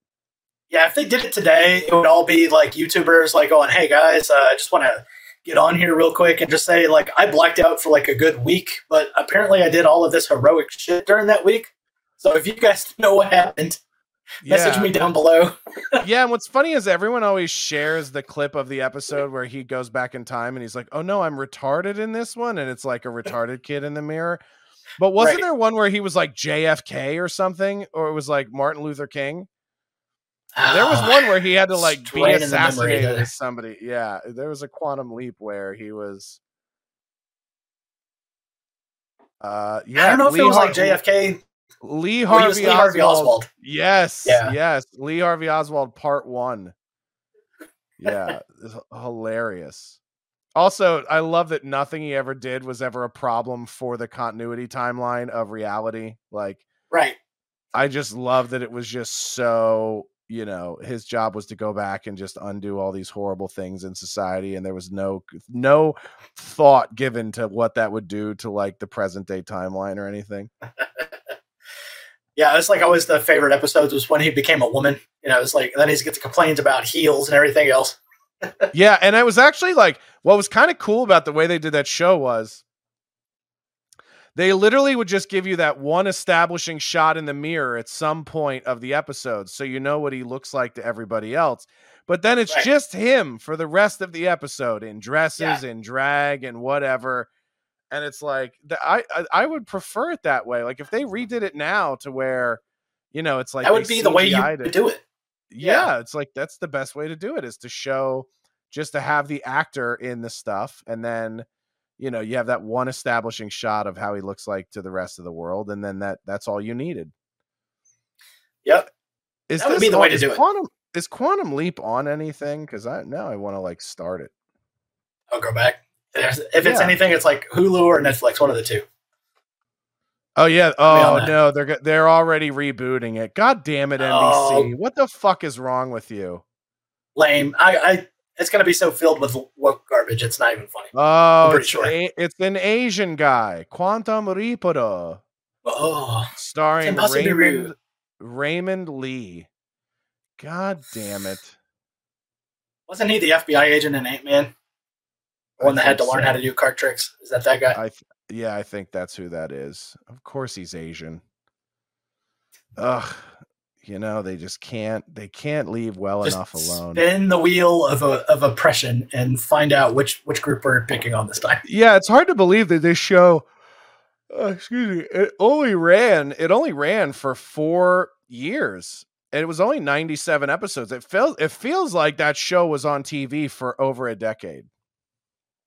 Yeah, if they did it today, it would all be like YouTubers like going, "Hey guys, uh, I just want to get on here real quick and just say like I blacked out for like a good week, but apparently I did all of this heroic shit during that week. So if you guys know what happened, message me down below. yeah, and what's funny is everyone always shares the clip of the episode where he goes back in time and he's like, "Oh no, I'm retarded in this one," and it's like a retarded kid in the mirror. But wasn't Right. there one where he was like JFK or something, or it was like Martin Luther King? There was one where he had to like be Strain in the memory assassinated as somebody. Yeah, there was a quantum leap where he was. Uh, yeah, I don't know if Lee it was Har- like JFK. Lee Harvey, Lee Harvey Oswald. Oswald. Yes, Yeah. yes, Lee Harvey Oswald, part one. Yeah, hilarious. Also, I love that nothing he ever did was ever a problem for the continuity timeline of reality. Like, Right. I just love that it was just so, you know, his job was to go back and just undo all these horrible things in society and there was no no thought given to what that would do to like the present day timeline or anything. Yeah, it's like always the favorite episodes was when he became a woman. You know, it's like then he gets complaints about heels and everything else. Yeah, and it was actually like what was kind of cool about the way they did that show was they literally would just give you that one establishing shot in the mirror at some point of the episode so you know what he looks like to everybody else. But then it's Right. just him for the rest of the episode in dresses, in drag, and whatever. And it's like the, I, I I would prefer it that way. Like if they redid it now to where, you know, it's like that would be the way you do it. Yeah, Yeah. it's like that's the best way to do it is to show just to have the actor in the stuff and then you know you have that one establishing shot of how he looks like to the rest of the world and then that that's all you needed Yep. is That would this be the way to do it. quantum is quantum leap on anything because i now i want to like start it I'll go back. There's, if it's Yeah. anything, it's like Hulu or Netflix, one of the two. Oh yeah oh no they're they're already rebooting it god damn it nbc Oh. what the fuck is wrong with you Lame. I, I it's going to be so filled with woke garbage. It's not even funny. Oh, pretty it's, sure. a- it's an Asian guy, Quantum Reaper, Oh, starring Raymond Raymond Lee. God damn it! wasn't he the FBI agent in Ant Man? One that had to learn so. how to do card tricks. Is that that guy? I th- yeah, I think that's who that is. Of course, he's Asian. Ugh, you know they just can't. They can't leave well Just enough alone. spin the wheel of a, of oppression and find out which which group we're picking on this time. yeah, it's hard to believe that this show, uh, excuse me, it only ran. It only ran for four years, and it was only ninety-seven episodes. It feels it feels like that show was on TV for over a decade.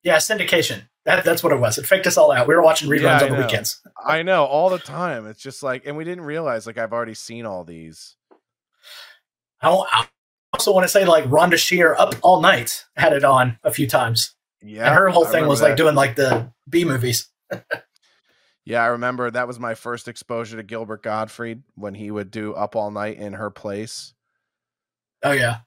Yeah, syndication. That, that's what it was. It faked us all out. We were watching reruns Yeah, on the know. weekends. I know all the time. It's just like, and we didn't realize like I've already seen all these. I, also want to say like Rhonda Shear up all night had it on a few times, Yeah, and her whole thing was remember like doing like the B movies. Yeah, I remember that was my first exposure to Gilbert Gottfried when he would do Up All Night in her place. Oh yeah,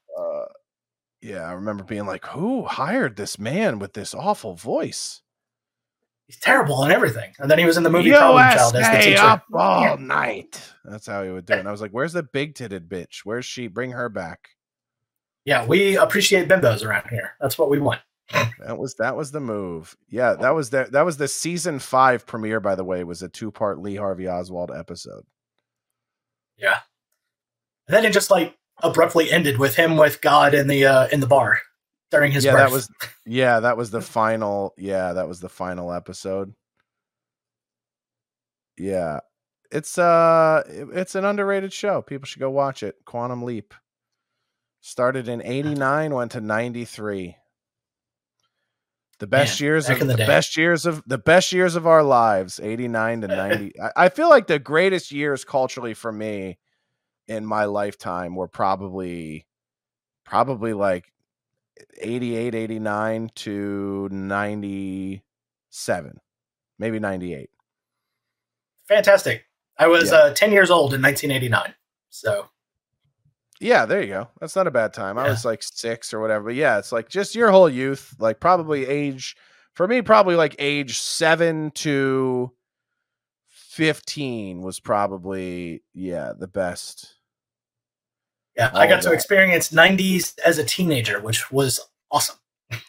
yeah, I remember being like, "Who hired this man with this awful voice?" he's terrible and everything. And then he was in the movie Problem Child as the teacher. up all night. That's how he would do it. And I was like, "Where's the big-titted bitch? Where's she? Bring her back." Yeah, we appreciate bimbos around here. That's what we want. That was that was the move. Yeah, that was the that was the season five premiere. By the way, was a two-part Lee Harvey Oswald episode. Yeah. And then it just like abruptly ended with him with God in the uh, in the bar during his yeah, birth. that was yeah, that was the final. Yeah, that was the final episode. Yeah, it's uh, it's an underrated show. People should go watch it. Quantum Leap started in '89, went to '93. The best Man, years of the, the best years of the best years of our lives, '89 to '90. I, I feel like the greatest years culturally for me in my lifetime were probably probably like 88 89 to 97 maybe 98 fantastic. I was Yeah. uh, 10 years old in 1989. So, yeah there you go that's not a bad time i was like six or whatever but yeah it's like just your whole youth like probably age for me probably like age seven to 15 was probably yeah the best yeah, All I oh, got of to experience 90s as a teenager, which was awesome.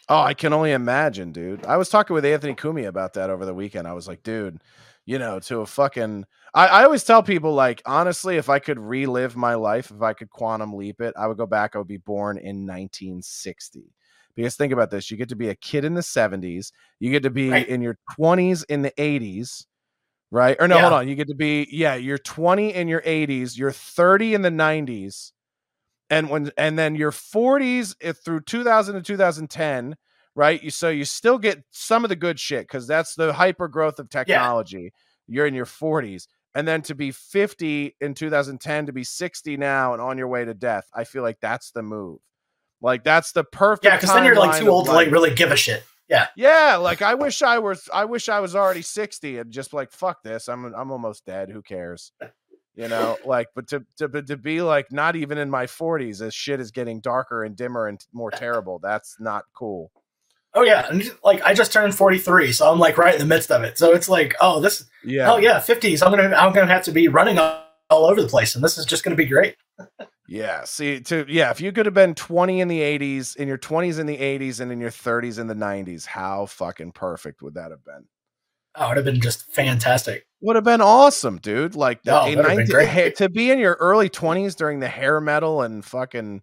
Oh, I can only imagine, dude. I was talking with Anthony Cumia about that over the weekend. I was like, dude, you know, to a fucking. I, I always tell people, like, honestly, if I could relive my life, if I could quantum leap it, I would go back. I would be born in 1960. Because think about this you get to be a kid in the 70s, you get to be Right. in your 20s in the 80s, right? Or no, Yeah. hold on. You get to be, yeah, you're 20 in your 80s, you're 30 in the 90s and when and then your 40s through 2000 to 2010 right you so you still get some of the good shit because that's the hyper growth of technology you're in your 40s and then to be 50 in 2010 to be 60 now and on your way to death i feel like that's the move like that's the perfect Yeah, because then you're like too old to like really give a shit. Yeah. yeah, like I wish I was I wish I was already 60 and just like fuck this. I'm I'm almost dead. Who cares? You know, like but to to to be like not even in my 40s as shit is getting darker and dimmer and more terrible. That's not cool. Oh, yeah. And like, I just turned 43, so I'm like right in the midst of it. So it's like, oh, this, Yeah. oh, yeah, 50s. I'm going to, I'm to have to be running all, all over the place. And this is just going to be great. Yeah. See, to yeah, if you could have been 20 in the 80s, in your 20s in the 80s, and in your 30s in the 90s, how fucking perfect would that have been? Oh, it would have been just fantastic. Would have been awesome, dude. Like the, No, a that'd have been great. to be in your early 20s during the hair metal and fucking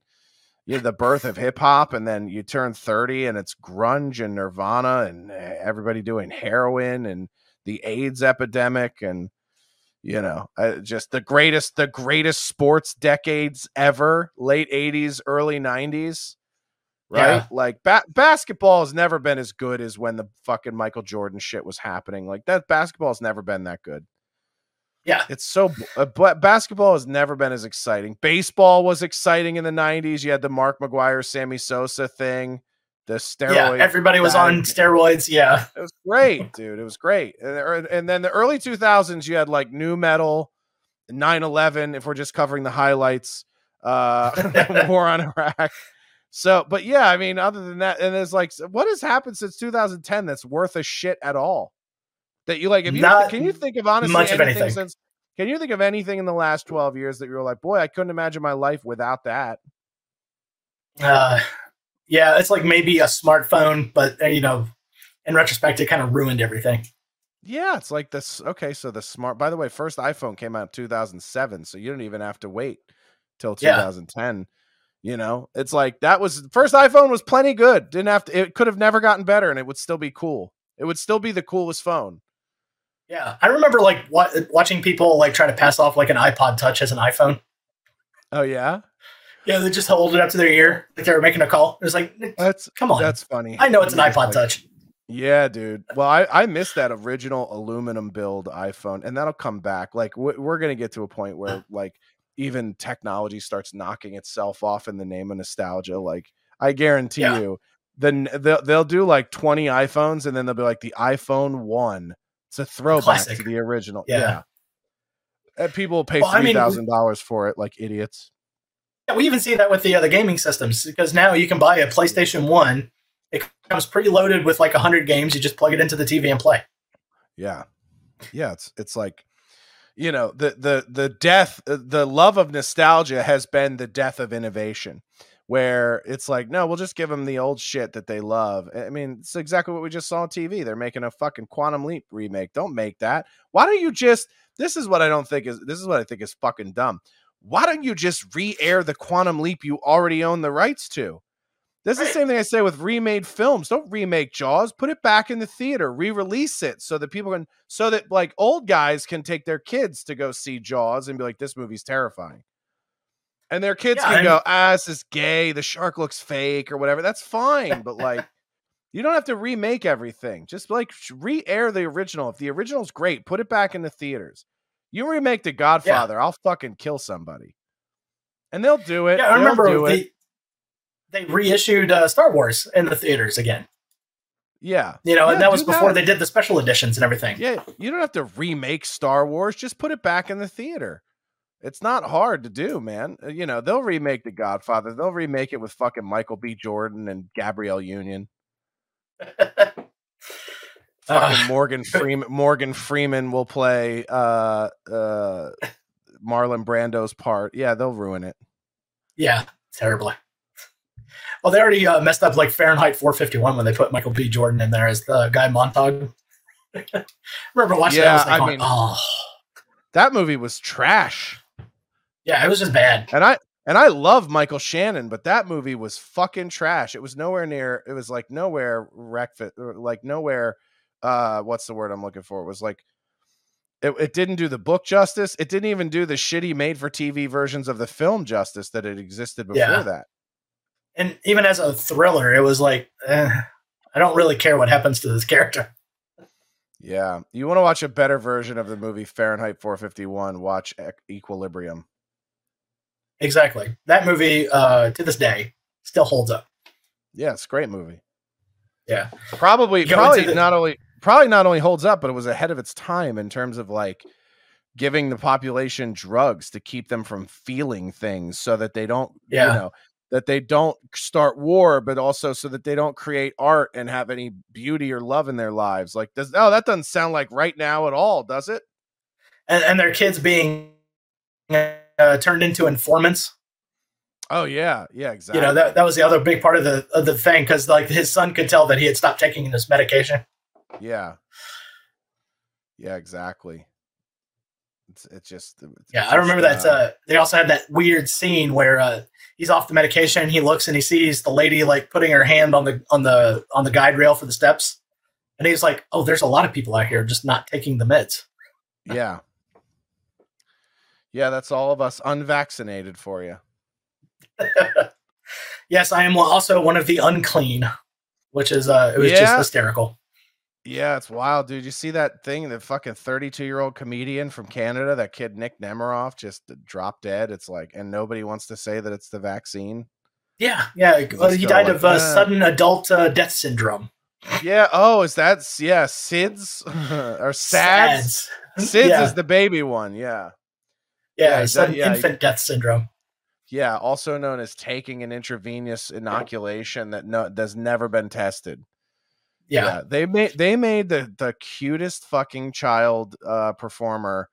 you know, the birth of hip hop, and then you turn 30 and it's grunge and Nirvana and eh, everybody doing heroin and the AIDS epidemic and you know uh, just the greatest the greatest sports decades ever late 80s early 90s right Yeah. like ba- basketball has never been as good as when the fucking michael jordan shit was happening like that basketball has never been that good Yeah. it's so uh, but basketball has never been as exciting baseball was exciting in the 90s you had the mark mcgwire sammy sosa thing the steroid yeah. Everybody was on steroids. Yeah. it was great, dude. It was great. And, and then the early 2000s, you had like new metal, 9 11, if we're just covering the highlights, uh, war on Iraq, So, but yeah, I mean, other than that, and it's like, what has happened since 2010 that's worth a shit at all? That you like, if you Not can you think of honestly much of anything anything. since? Can you think of anything in the last 12 years that you were like, boy, I couldn't imagine my life without that? Uh, yeah, it's like maybe a smartphone, but uh, you know, in retrospect, it kind of ruined everything. Yeah, it's like this. Okay, so the smart. By the way, first iPhone came out in 2007, so you don't even have to wait till Yeah. 2010. You know, it's like that was first iPhone was plenty good. Didn't have to. It could have never gotten better, and it would still be cool. It would still be the coolest phone. Yeah, I remember like wa- watching people like try to pass off like an iPod Touch as an iPhone. Oh yeah, Yeah, they just hold it up to their ear like they were making a call. It was like, that's come on, that's funny. I know it's an iPod like- Touch. Yeah, dude. Well, I I missed that original aluminum build iPhone, and that'll come back. Like we- we're gonna get to a point where uh. like even technology starts knocking itself off in the name of nostalgia. Like I guarantee Yeah. you, then they'll they'll do like twenty iPhones, and then they'll be like the iPhone one. It's a throwback classic. to the original. Yeah. Yeah. And people will pay Well, I mean, three thousand dollars for it, like idiots. Yeah, we even see that with the uh, other gaming systems because now you can buy a PlayStation One. It comes preloaded with like hundred games. You just plug it into the TV and play. Yeah. Yeah, it's it's like you know, the the the death uh, the love of nostalgia has been the death of innovation where it's like no, we'll just give them the old shit that they love. I mean, it's exactly what we just saw on TV. They're making a fucking Quantum Leap remake. Don't make that. Why don't you just This is what I don't think is this is what I think is fucking dumb. Why don't you just re-air the Quantum Leap you already own the rights to? This is the same thing I say with remade films. Don't remake Jaws. Put it back in the theater. Re-release it so that people can, so that like old guys can take their kids to go see Jaws and be like, "This movie's terrifying," and their kids Yeah, can and- go, "Ah, this is gay. The shark looks fake or whatever." That's fine, but like, you don't have to remake everything. Just like re-air the original. If the original's great, put it back in the theaters. You remake The Godfather, I'll fucking kill somebody, and they'll do it. Yeah, I They'll remember do it. They reissued uh, Star Wars in the theaters again. Yeah. You know, Yeah, and that was before that. they did the special editions and everything. Yeah, you don't have to remake Star Wars. Just put it back in the theater. It's not hard to do, man. Uh, You know, they'll remake The Godfather. They'll remake it with fucking Michael B. Jordan and Gabrielle Union. Fucking Uh, Morgan Freeman. Morgan Freeman will play uh uh Marlon Brando's part. Yeah, they'll ruin it. yeah, terribly. Well, they already uh, messed up like Fahrenheit 451 when they put Michael B. Jordan in there as the guy Montag. remember watching Yeah, that? I I was like, mean- oh, That movie was trash. yeah, it was just bad. And I and I love Michael Shannon, but that movie was fucking trash. It was nowhere near. It was like nowhere like nowhere. Uh, what's the word I'm looking for? It was like it, it didn't do the book justice. It didn't even do the shitty made for TV versions of the film justice that had existed before Yeah. that. And even as a thriller, it was like, eh, I don't really care what happens to this character. Yeah, you want to watch a better version of the movie Fahrenheit 451? Watch E- Equilibrium. Exactly. That movie, uh, to this day, still holds up. Yeah, it's a great movie. Yeah. Probably, go probably the- not only probably not only holds up, but it was ahead of its time in terms of like giving the population drugs to keep them from feeling things, so that they don't, Yeah. you know, that they don't start war, but also so that they don't create art and have any beauty or love in their lives. Like, does oh that doesn't sound like right now at all, does it? And, and their kids being uh, turned into informants. Oh yeah, yeah, exactly. You know, that, that was the other big part of the of the thing because like his son could tell that he had stopped taking this medication. Yeah. Yeah, exactly. It's it's just it's Yeah, I remember just, that. Uh, they also had that weird scene where uh, he's off the medication. He looks and he sees the lady like putting her hand on the on the on the guide rail for the steps, and he's like, "Oh, there's a lot of people out here just not taking the meds." yeah. Yeah, that's all of us unvaccinated for you. yes, I am also one of the unclean, which is uh, it was just hysterical. Yeah, it's wild, dude. You see that thing? The fucking 32 year old comedian from Canada, that kid Nick Nemeroff, just dropped dead. It's like, and nobody wants to say that it's the vaccine. Yeah, yeah. Well, he died like, of uh, "Ah." sudden adult uh, death syndrome. Yeah. Oh, is that yeah? SIDS or SADS? SIDS yeah, is the baby one. Yeah. yeah, yeah, sudden yeah, infant death syndrome. Yeah, also known as taking an intravenous inoculation that no that's never been tested. Yeah. they made they made the the cutest fucking child uh performer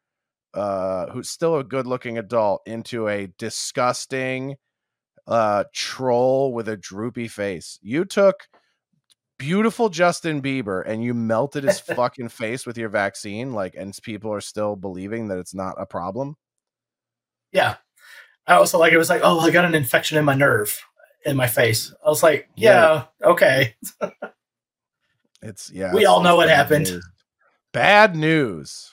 uh who's still a good looking adult into a disgusting uh troll with a droopy face. You took beautiful Justin Bieber and you melted his fucking face with your vaccine like and people are still believing that it's not a problem. Yeah. I also like it was like, oh, I got an infection in my nerve in my face. I was like, yeah, okay. It's yeah. We it's- all know what happened. news. Bad news.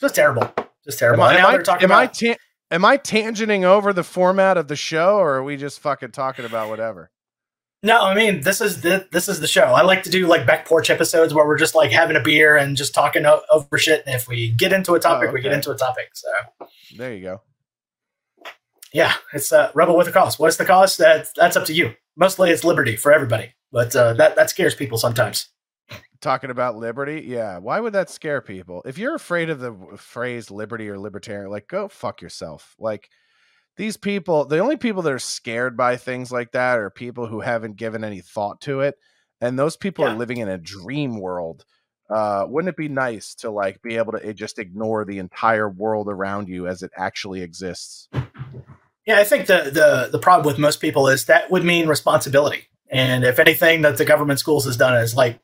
Just terrible. Just Am terrible. I, am I, am I ta- am I tangenting over the format of the show, or are we just fucking talking about whatever? No, I mean this is the this is the show. I like to do like back porch episodes where we're just like having a beer and just talking o- over shit. And if we get into a topic, we get into a topic. So There you go. yeah, it's uh, rebel with a cause. What's the cause? That that's up to you. Mostly it's liberty for everybody, but uh, that that scares people sometimes. Talking about liberty, yeah. Why would that scare people? If you're afraid of the phrase liberty or libertarian, like go fuck yourself. Like these people, the only people that are scared by things like that are people who haven't given any thought to it, and those people Yeah. are living in a dream world. Uh, wouldn't it be nice to like be able to eh, just ignore the entire world around you as it actually exists? Yeah, I think the the the problem with most people is that would mean responsibility. And if anything that the government schools has done is like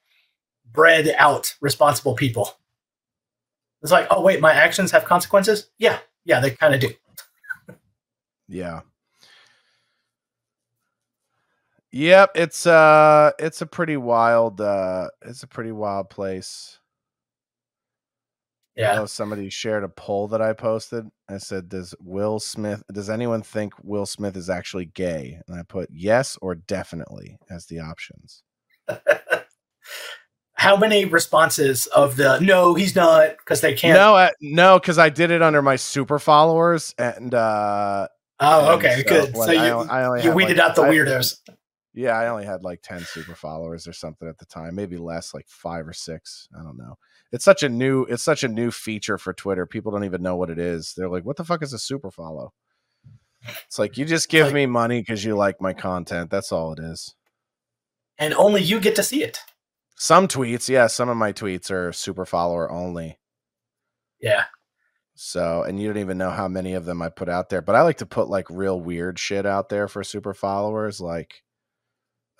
bred out responsible people. It's like, oh wait, my actions have consequences? Yeah, yeah, they kind of do. Yeah. Yep, it's uh it's a pretty wild uh it's a pretty wild place. Yeah. know somebody shared a poll that I posted. I said, Does Will Smith does anyone think Will Smith is actually gay? And I put yes or definitely as the options. How many responses of the no, he's not because they can't? No, uh, no, because I did it under my super followers and uh oh, okay, so, good. so I you I only you weeded like, out the weirdos. Yeah, I only had like 10 super followers or something at the time, maybe less, like 5 or 6, I don't know. It's such a new it's such a new feature for Twitter. People don't even know what it is. They're like, "What the fuck is a super follow?" It's like you just give like- me money cuz you like my content. That's all it is. and only you get to see it. Some tweets, yeah, some of my tweets are super follower only. Yeah. So, and you don't even know how many of them I put out there, but I like to put like real weird shit out there for super followers. Like,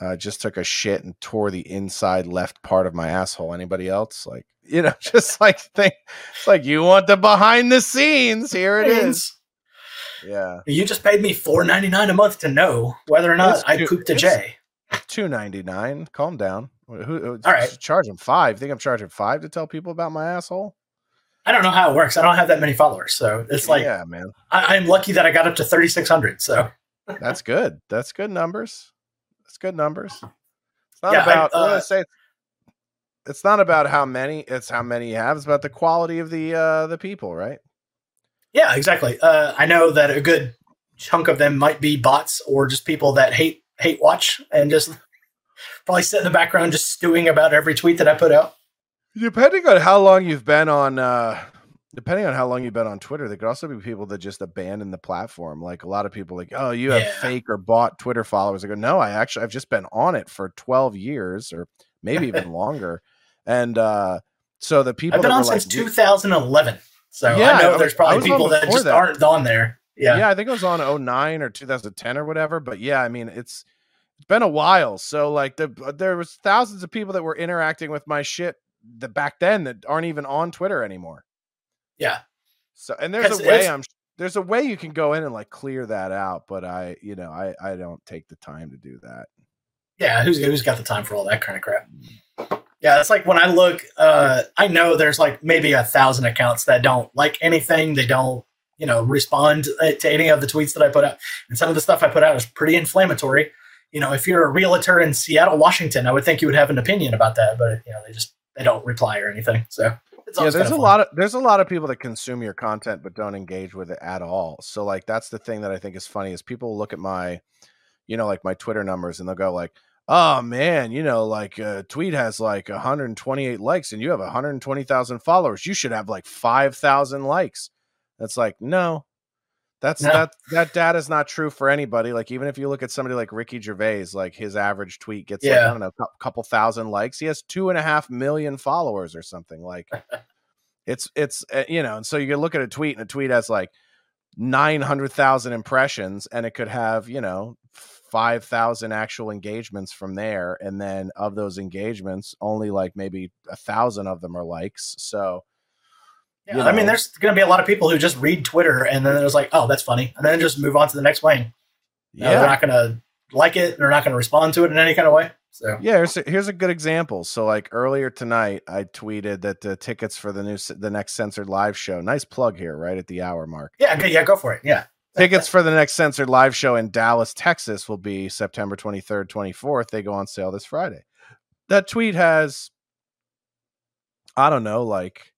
uh, just took a shit and tore the inside left part of my asshole. Anybody else? Like, you know, just like think, it's like you want the behind the scenes. Here it is. Yeah, You just paid me four ninety nine a month to know whether or not It's I ju- pooped a J. two ninety nine. Calm down. Who, who All right. charging five? Think I'm charging five to tell people about my asshole? I don't know how it works. I don't have that many followers, so it's like yeah, man, I, I'm lucky that I got up to thirty six hundred. So that's good. That's good numbers. That's good numbers. It's not Yeah, I- about. I, uh, gonna say it's not about how many. It's how many you have. It's about the quality of the uh the people, right? yeah, exactly. Uh, I know that a good chunk of them might be bots or just people that hate hate watch and just probably sit in the background just stewing about every tweet that I put out. Depending on how long you've been on, uh depending on how long you've been on Twitter, there could also be people that just abandon the platform. Like a lot of people, like, oh, you have Yeah. fake or bought Twitter followers. I go, no, I actually, I've just been on it for twelve years or maybe even longer, and uh so the people I've been on were, like, since 2011, so Yeah, I know I- there's probably people that just that. aren't on there. Yeah. Yeah, I think it was on 09 or 2010 or whatever. But yeah, I mean, it's it's been a while. So like the there was thousands of people that were interacting with my shit the back then that aren't even on Twitter anymore. Yeah. So and there's a way I'm there's a way you can go in and like clear that out, but I you know I I don't take the time to do that. Yeah, who's who's got the time for all that kind of crap? Yeah, it's like when I look, uh, I know there's like maybe a thousand accounts that don't like anything. They don't, you know, respond uh, to any of the tweets that I put out. And some of the stuff I put out is pretty inflammatory. You know, if you're a realtor in Seattle, Washington, I would think you would have an opinion about that, but you know, they just they don't reply or anything. So yeah, there's a lot of there's a lot of people that consume your content but don't engage with it at all. So like that's the thing that I think is funny is people look at my, you know, like my Twitter numbers and they'll go like, "Oh man, you know, like uh, tweet has like 128 likes and you have 120,000 followers. You should have like 5,000 likes." That's like, no, That's No. that that data is not true for anybody. Like even if you look at somebody like Ricky Gervais, like his average tweet gets like, I don't know, a couple thousand likes. He has two and a half million followers or something. Like it's it's uh, you know, and so you can look at a tweet and a tweet has like nine hundred thousand impressions, and it could have you know five thousand actual engagements from there, and then of those engagements, only like maybe a thousand of them are likes. So Yeah, you I mean, there's going to be a lot of people who just read Twitter and then there's like, oh, that's funny, and then just move on to the next plane. Know, yeah, they're not going to like it. They're not going to respond to it in any kind of way. So Yeah, here's a, here's a good example. So, like earlier tonight, I tweeted that the tickets for the new the next censored live show. Nice plug here, right at the hour mark. yeah, yeah, go for it. Yeah, Tickets for the next censored live show in Dallas, Texas, will be September 23rd, 24th. They go on sale this Friday. That tweet has, I don't know, like,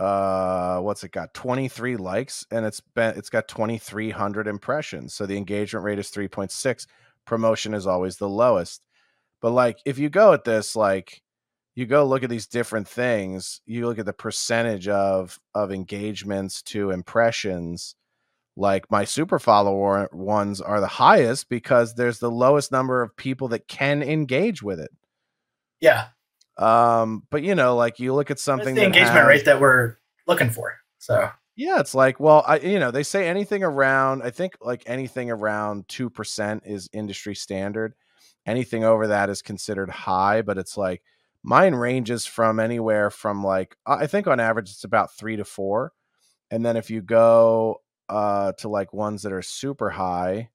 uh, what's it got? 23 likes, and it's been it's got 2,300 impressions. So the engagement rate is 3.6. Promotion is always the lowest. But like, if you go at this, like, you go look at these different things. You look at the percentage of of engagements to impressions like my super follower ones are the highest because there's the lowest number of people that can engage with it yeah. Um but you know like you look at That's something the that engagement has- rate that we're looking for. So yeah it's like well i you know they say anything around i think like anything around 2% is industry standard anything over that is considered high but it's like mine ranges from anywhere from like i think on average it's about 3 to 4 and then if you go uh to like ones that are super high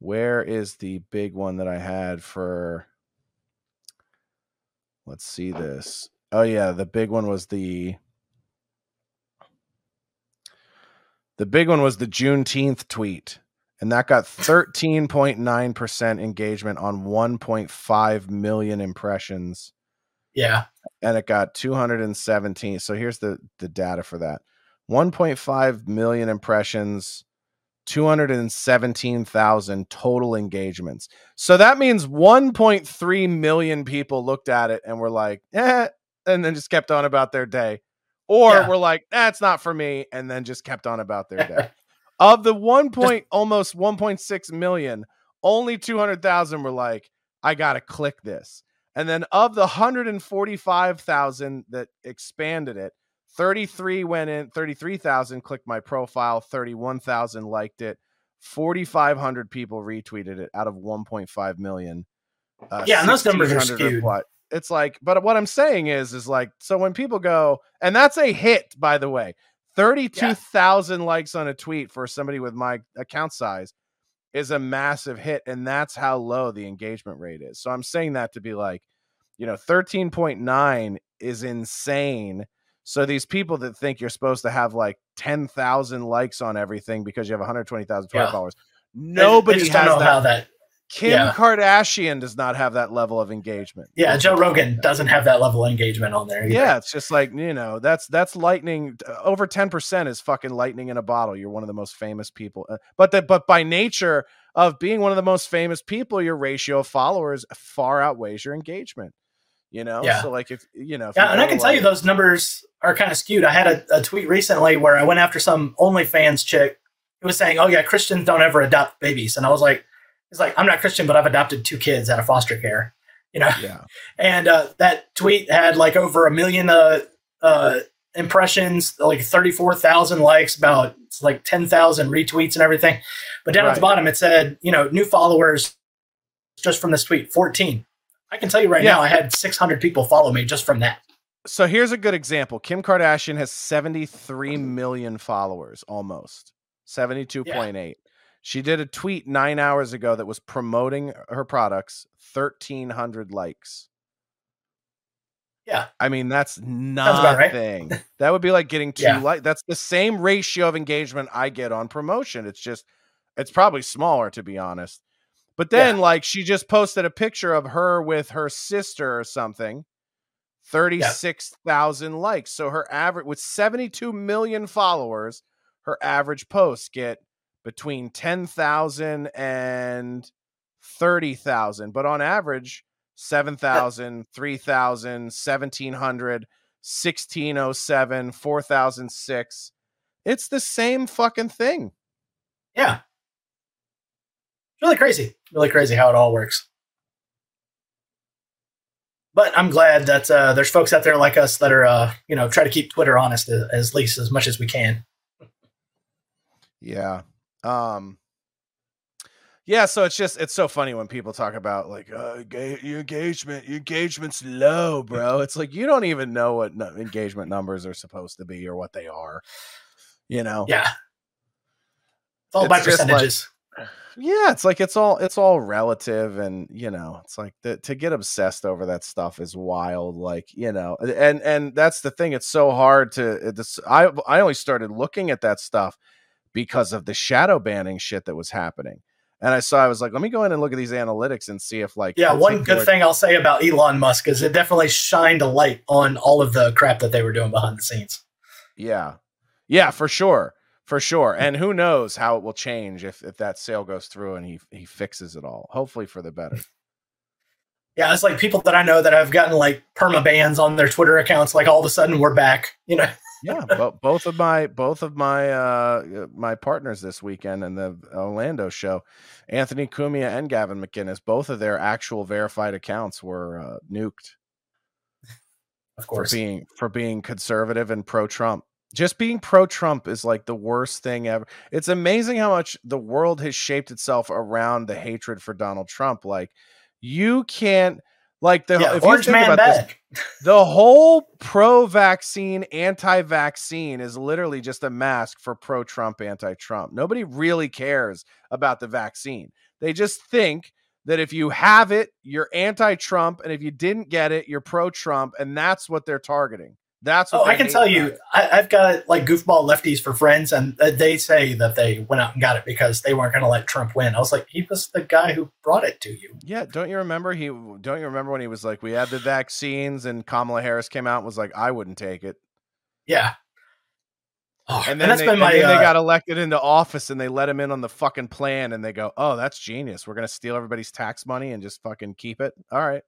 where is the big one that i had for let's see this. Oh yeah the big one was the the big one was the juneteenth tweet and that got 13.9% engagement on 1.5 million impressions. Yeah, and it got 217 so here's the the data for that. 1.5 million impressions 217,000 total engagements. So that means 1.3 million people looked at it and were like eh and then just kept on about their day. Or Yeah. were like that's not for me and then just kept on about their day. Of the 1 point almost 1.6 million only 200,000 were like I got to click this. And then of the 145,000 that expanded it, 33 went in, 33,000 clicked my profile, 31,000 liked it, 4,500 people retweeted it out of 1.5 million. Uh, Yeah, and those numbers are 1,600 skewed. repli- It's like, but what I'm saying is, is like, so when people go, and that's a hit, by the way, 32,000 likes on a tweet for somebody with my account size is a massive hit and that's how low the engagement rate is so i'm saying that to be like you know 13.9 is insane so these people that think you're supposed to have like 10,000 likes on everything because you have 120,000 Twitter Yeah. followers nobody they has that how that. kim yeah. kardashian does not have that level of engagement Yeah, Joe Rogan doesn't have that level of engagement on there. Either. yeah it's just like you know that's that's lightning uh, over 10% is fucking lightning in a bottle you're one of the most famous people Uh, but that but by nature of being one of the most famous people your ratio of followers far outweighs your engagement you know Yeah. so like if you know if Yeah, you and I can tell you those numbers are kind of skewed. I had a, a tweet recently where I went after some OnlyFans chick who was saying, "Oh yeah, Christians don't ever adopt babies," and I was like, "It's like I'm not Christian, but I've adopted two kids out of foster care." You know, yeah and uh, that tweet had like over a million uh, uh, impressions, like thirty-four thousand likes, about it's like ten thousand retweets and everything. But down at the bottom, it said, you know, new followers just from this tweet, fourteen. I can tell you right Yeah. now, I had six hundred people follow me just from that. so here's a good example kim kardashian has 73 million followers almost 72.8 she did a tweet nine hours ago that was promoting her products 1300 likes Yeah. I mean, that's about right. nothing. that would be like getting two Yeah. like that's the same ratio of engagement I get on promotion. It's just it's probably smaller to be honest. But then like she just posted a picture of her with her sister or something. 36,000 likes. So her average with 72 million followers, her average posts get between 10,000 and 30,000, but on average 7,000, 3,000, 1,700, 1,607, 4,006. It's the same fucking thing. Yeah. Really crazy. Really crazy how it all works. But I'm glad that uh, there's folks out there like us that are, uh, you know, try to keep Twitter honest as, as least as much as we can. Yeah. Um, yeah, so it's just it's so funny when people talk about like uh, your engagement, your engagement's low, bro. It's like you don't even know what no- engagement numbers are supposed to be or what they are. You know? Yeah, it's all by It's like- percentages. Yeah, it's like it's all it's all relative, and you know, it's like the, to get obsessed over that stuff is wild. Like you know, and and that's the thing. It's so hard to. It's, I I only started looking at that stuff because of the shadow banning shit that was happening. And I saw, I was like, let me go in and look at these analytics and see if, like, yeah, one good thing I'll say about Elon Musk is it definitely shined a light on all of the crap that they were doing behind the scenes. Yeah. Yeah, for sure. For sure. And who knows how it will change if, if that sale goes through and he he fixes it all. Hopefully for the better. Yeah, it's like people that I know that have gotten like perma bans on their Twitter accounts. Like all of a sudden we're back. You know, Yeah, but both of my both of my uh my partners this weekend in the Orlando show, Anthony Cumia and Gavin McInnes, both of their actual verified accounts were uh, nuked of for course. being for being conservative and pro Trump. Just being pro Trump is like the worst thing ever. It's amazing how much the world has shaped itself around the hatred for Donald Trump. Like you can't like the yeah, if you think about this, the whole pro-vaccine, anti-vaccine is literally just a mask for pro-Trump, anti-Trump. Nobody really cares about the vaccine. They just think that if you have it, you're anti-Trump, and if you didn't get it, you're pro-Trump, and that's what they're targeting. That's what Oh, I can tell you. I, I've got like goofball lefties for friends, and uh, they say that they went out and got it because they weren't going to let Trump win. I was like, he was the guy who brought it to you. Yeah, don't you remember he? Don't you remember when he was like, "We had the vaccines," and Kamala Harris came out and was like, "I wouldn't take it." Yeah. Oh, And and, then, that's they, been and my. then uh, they got elected into office and they let him in on the fucking plan and they go, oh, that's genius. We're going to steal everybody's tax money and just fucking keep it. All right.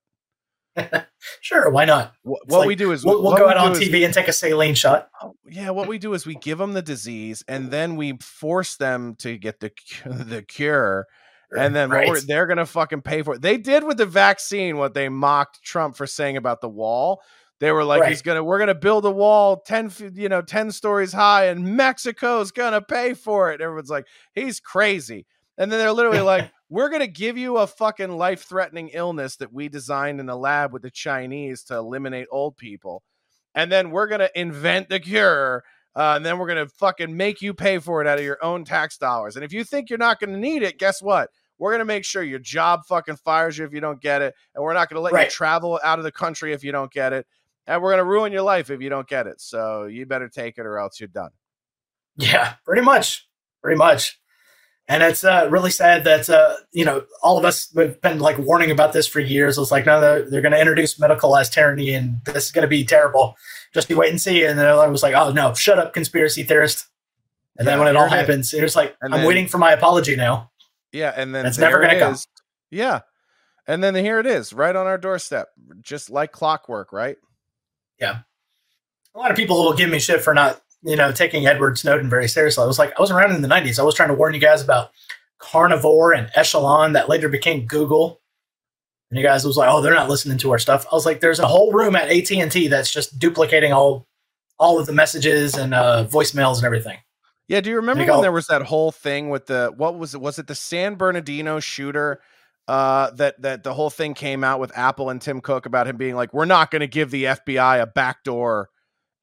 sure, why not? Wh- It's What like, we do is We'll, we'll go we out on TV and take a saline shot. Oh, yeah, what we do is we give them the disease and then we force them to get the the cure. And then Right. they're going to fucking pay for it. They did with the vaccine what they mocked Trump for saying about the wall. They were like, he's going to, we're to build a wall 10, you know, 10 stories high and Mexico's to pay for it. Everyone's like, he's crazy. And then they're literally like, we're going to give you a fucking life threatening illness that we designed in the lab with the Chinese to eliminate old people. And then we're going to invent the cure. Uh, and then we're going to fucking make you pay for it out of your own tax dollars. And if you think you're not going to need it, guess what? We're going to make sure your job fucking fires you if you don't get it. And we're not going to let you travel out of the country if you don't get it. And we're going to ruin your life if you don't get it. So you better take it or else you're done. Yeah, pretty much, pretty much. And it's uh, really sad that uh, you know all of us have been like warning about this for years. It's like no, they're, they're going to introduce medicalized tyranny, and this is going to be terrible. Just you wait and see. And then I was like, oh no, shut up, conspiracy theorist. And then when it all here it is. happens, it was like, And I'm then- waiting for my apology now. Yeah, and then It's never gonna it come. Yeah, and then here it is, right on our doorstep, just like clockwork, right? Yeah. A lot of people will give me shit for not, you know, taking Edward Snowden very seriously. I was like, I was around in the '90s. I was trying to warn you guys about Carnivore and Echelon that later became Google. And you guys was like, oh, they're not listening to our stuff. I was like, there's a whole room at AT and T that's just duplicating all, all of the messages and uh, voicemails and everything. Yeah, do you remember you when go. there was that whole thing with the what was it? Was it the San Bernardino shooter? Uh, that that the whole thing came out with Apple and Tim Cook about him being like, we're not going to give the FBI a backdoor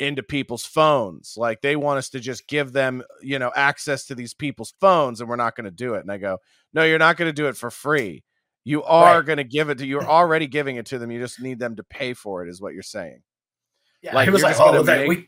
into people's phones. Like they want us to just give them, you know, access to these people's phones, and we're not going to do it. And I go, no, you're not going to do it for free. You are Right. going to give it to. You're already giving it to them. You just need them to pay for it. Is what you're saying. Yeah, Like, he was like, oh, that, make- we,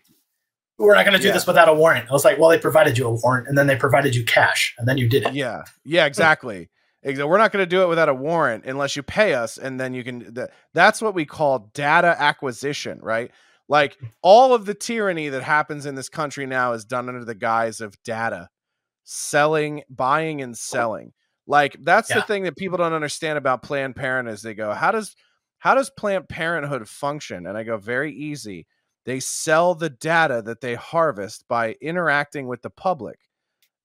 we're not going to do Yeah. this without a warrant. I was like, well, they provided you a warrant, and then they provided you cash, and then you did it. Yeah, yeah, exactly. We're not going to do it without a warrant unless you pay us, and then you can. That, that's what we call data acquisition, right? Like all of the tyranny that happens in this country now is done under the guise of data, selling, buying, and oh. selling. Like that's the thing that people don't understand about Planned Parenthood. Is they go, how does how does Planned Parenthood function? And I go, very easy. They sell the data that they harvest by interacting with the public.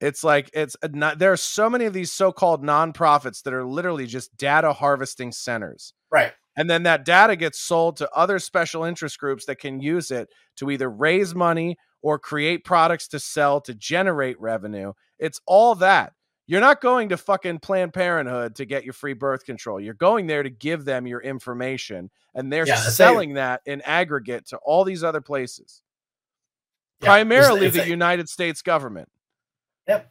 It's like it's not, there are so many of these so-called nonprofits that are literally just data harvesting centers. Right. And then that data gets sold to other special interest groups that can use it to either raise money or create products to sell to generate revenue. It's all that. You're not going to fucking Planned Parenthood to get your free birth control. You're going there to give them your information, and they're Yeah, selling that in aggregate to all these other places, Yeah, primarily if the they- United States government. Yep.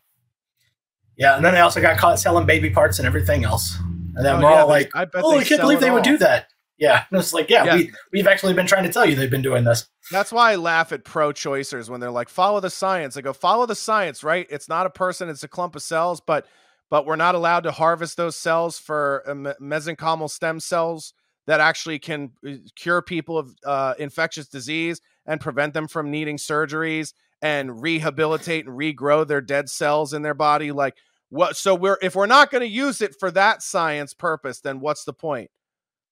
Yeah, and then they also got caught selling baby parts and everything else. And then Oh, we're yeah, all like, I "Oh, I can't believe they would do that." Yeah, and it's like, yeah, Yeah. we we've actually been trying to tell you they've been doing this. That's why I laugh at pro-choicers when they're like, "Follow the science." I go, "Follow the science, right? It's not a person; it's a clump of cells, but but we're not allowed to harvest those cells for uh, mesenchymal stem cells that actually can uh, cure people of uh, infectious disease and prevent them from needing surgeries and rehabilitate and regrow their dead cells in their body. Like what? So we're if we're not going to use it for that science purpose, then what's the point,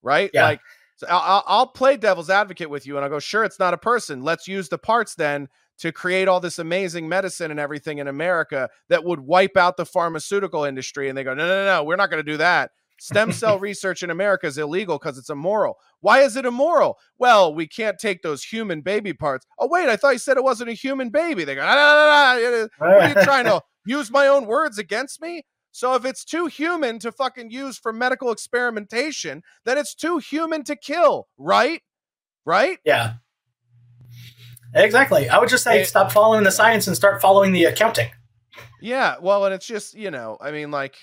right? Yeah. Like so I'll, I'll- play devil's advocate with you, and I'll go, sure, it's not a person. Let's use the parts then to create all this amazing medicine and everything in America that would wipe out the pharmaceutical industry. And they go, no, no, no, no, we're not going to do that. Stem cell research in America is illegal because it's immoral. Why is it immoral? Well, we can't take those human baby parts. Oh, wait, I thought you said it wasn't a human baby. They go, "Ah, nah, nah, nah, nah, what are you trying to use my own words against me? So if it's too human to fucking use for medical experimentation, then it's too human to kill, right? Right? Yeah, exactly. I would just say It- stop following the science and start following the accounting. Yeah. Well, and it's just you know, I mean, like,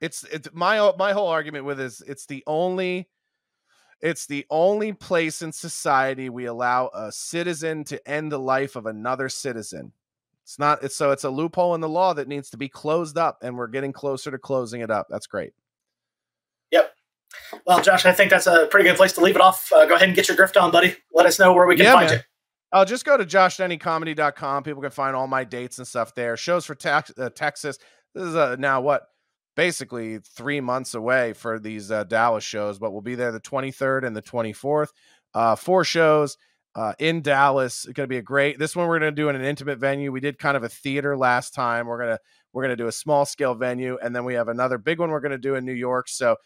it's it's my my whole argument with is it's the only it's the only place in society we allow a citizen to end the life of another citizen. It's not it's so it's a loophole in the law that needs to be closed up, and we're getting closer to closing it up. That's great. Yep. Well, Josh, I think that's a pretty good place to leave it off. Uh, go ahead and get your grift on, buddy. Let us know where we can Yeah, find man. you. I'll just go to joshdennycomedy.com. People can find all my dates and stuff there. Shows for tex- uh, Texas. This is uh, now what? Basically three months away for these uh, Dallas shows, but we'll be there the 23rd and the 24th. Uh, four shows uh, in Dallas. It's going to be a great. This one we're going to do in an intimate venue. We did kind of a theater last time. We're gonna we're gonna do a small scale venue, and then we have another big one we're going to do in New York. So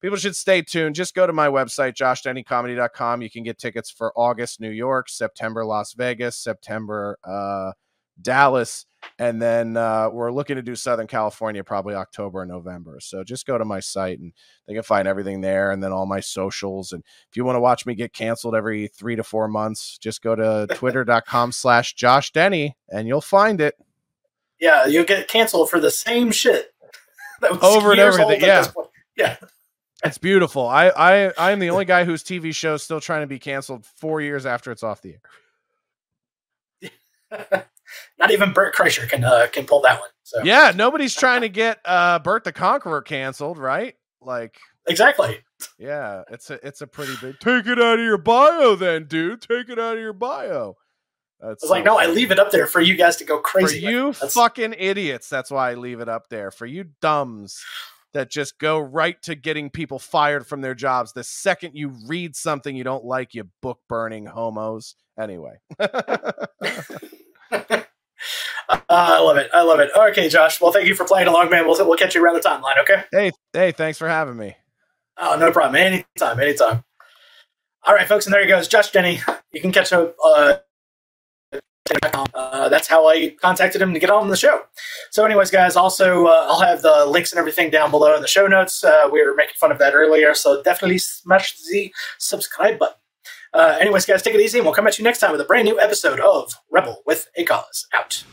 people should stay tuned. Just go to my website, joshdennycomedy.com. You can get tickets for August, New York, September, Las Vegas, September, uh, Dallas. And then uh, we're looking to do Southern California probably October and November. So just go to my site and they can find everything there and then all my socials. And if you want to watch me get canceled every three to four months, just go to twitter.com slash Josh Denny and you'll find it. Yeah, you'll get canceled for the same shit. that was Over and over again, yeah. Yeah. It's beautiful. I I I am the only guy whose TV show is still trying to be canceled four years after it's off the air. Not even Bert Kreischer can uh, can pull that one. So Yeah, nobody's trying to get uh Bert the Conqueror canceled, right? Like, exactly. yeah, it's a it's a pretty big. Take it out of your bio, then, dude. Take it out of your bio. That's I was like, no, I leave it up there for you guys to go crazy. with. you That's- fucking idiots. That's why I leave it up there for you dumbs that just go right to getting people fired from their jobs the second you read something you don't like. You book burning homos. Anyway. Uh, I love it. I love it. Okay, Josh. Well, thank you for playing along, man. We'll, we'll catch you around the timeline, okay? hey, hey, thanks for having me. Oh, no problem. Anytime, anytime. All right, folks, and there he goes, Josh Denny. You can catch him. Uh, uh, that's how I contacted him to get on the show. So, anyways, guys, also uh, I'll have the links and everything down below in the show notes. Uh, we were making fun of that earlier, so definitely smash the subscribe button. Uh, anyways, guys, take it easy, and we'll come at you next time with a brand new episode of Rebel with a Cause. Out.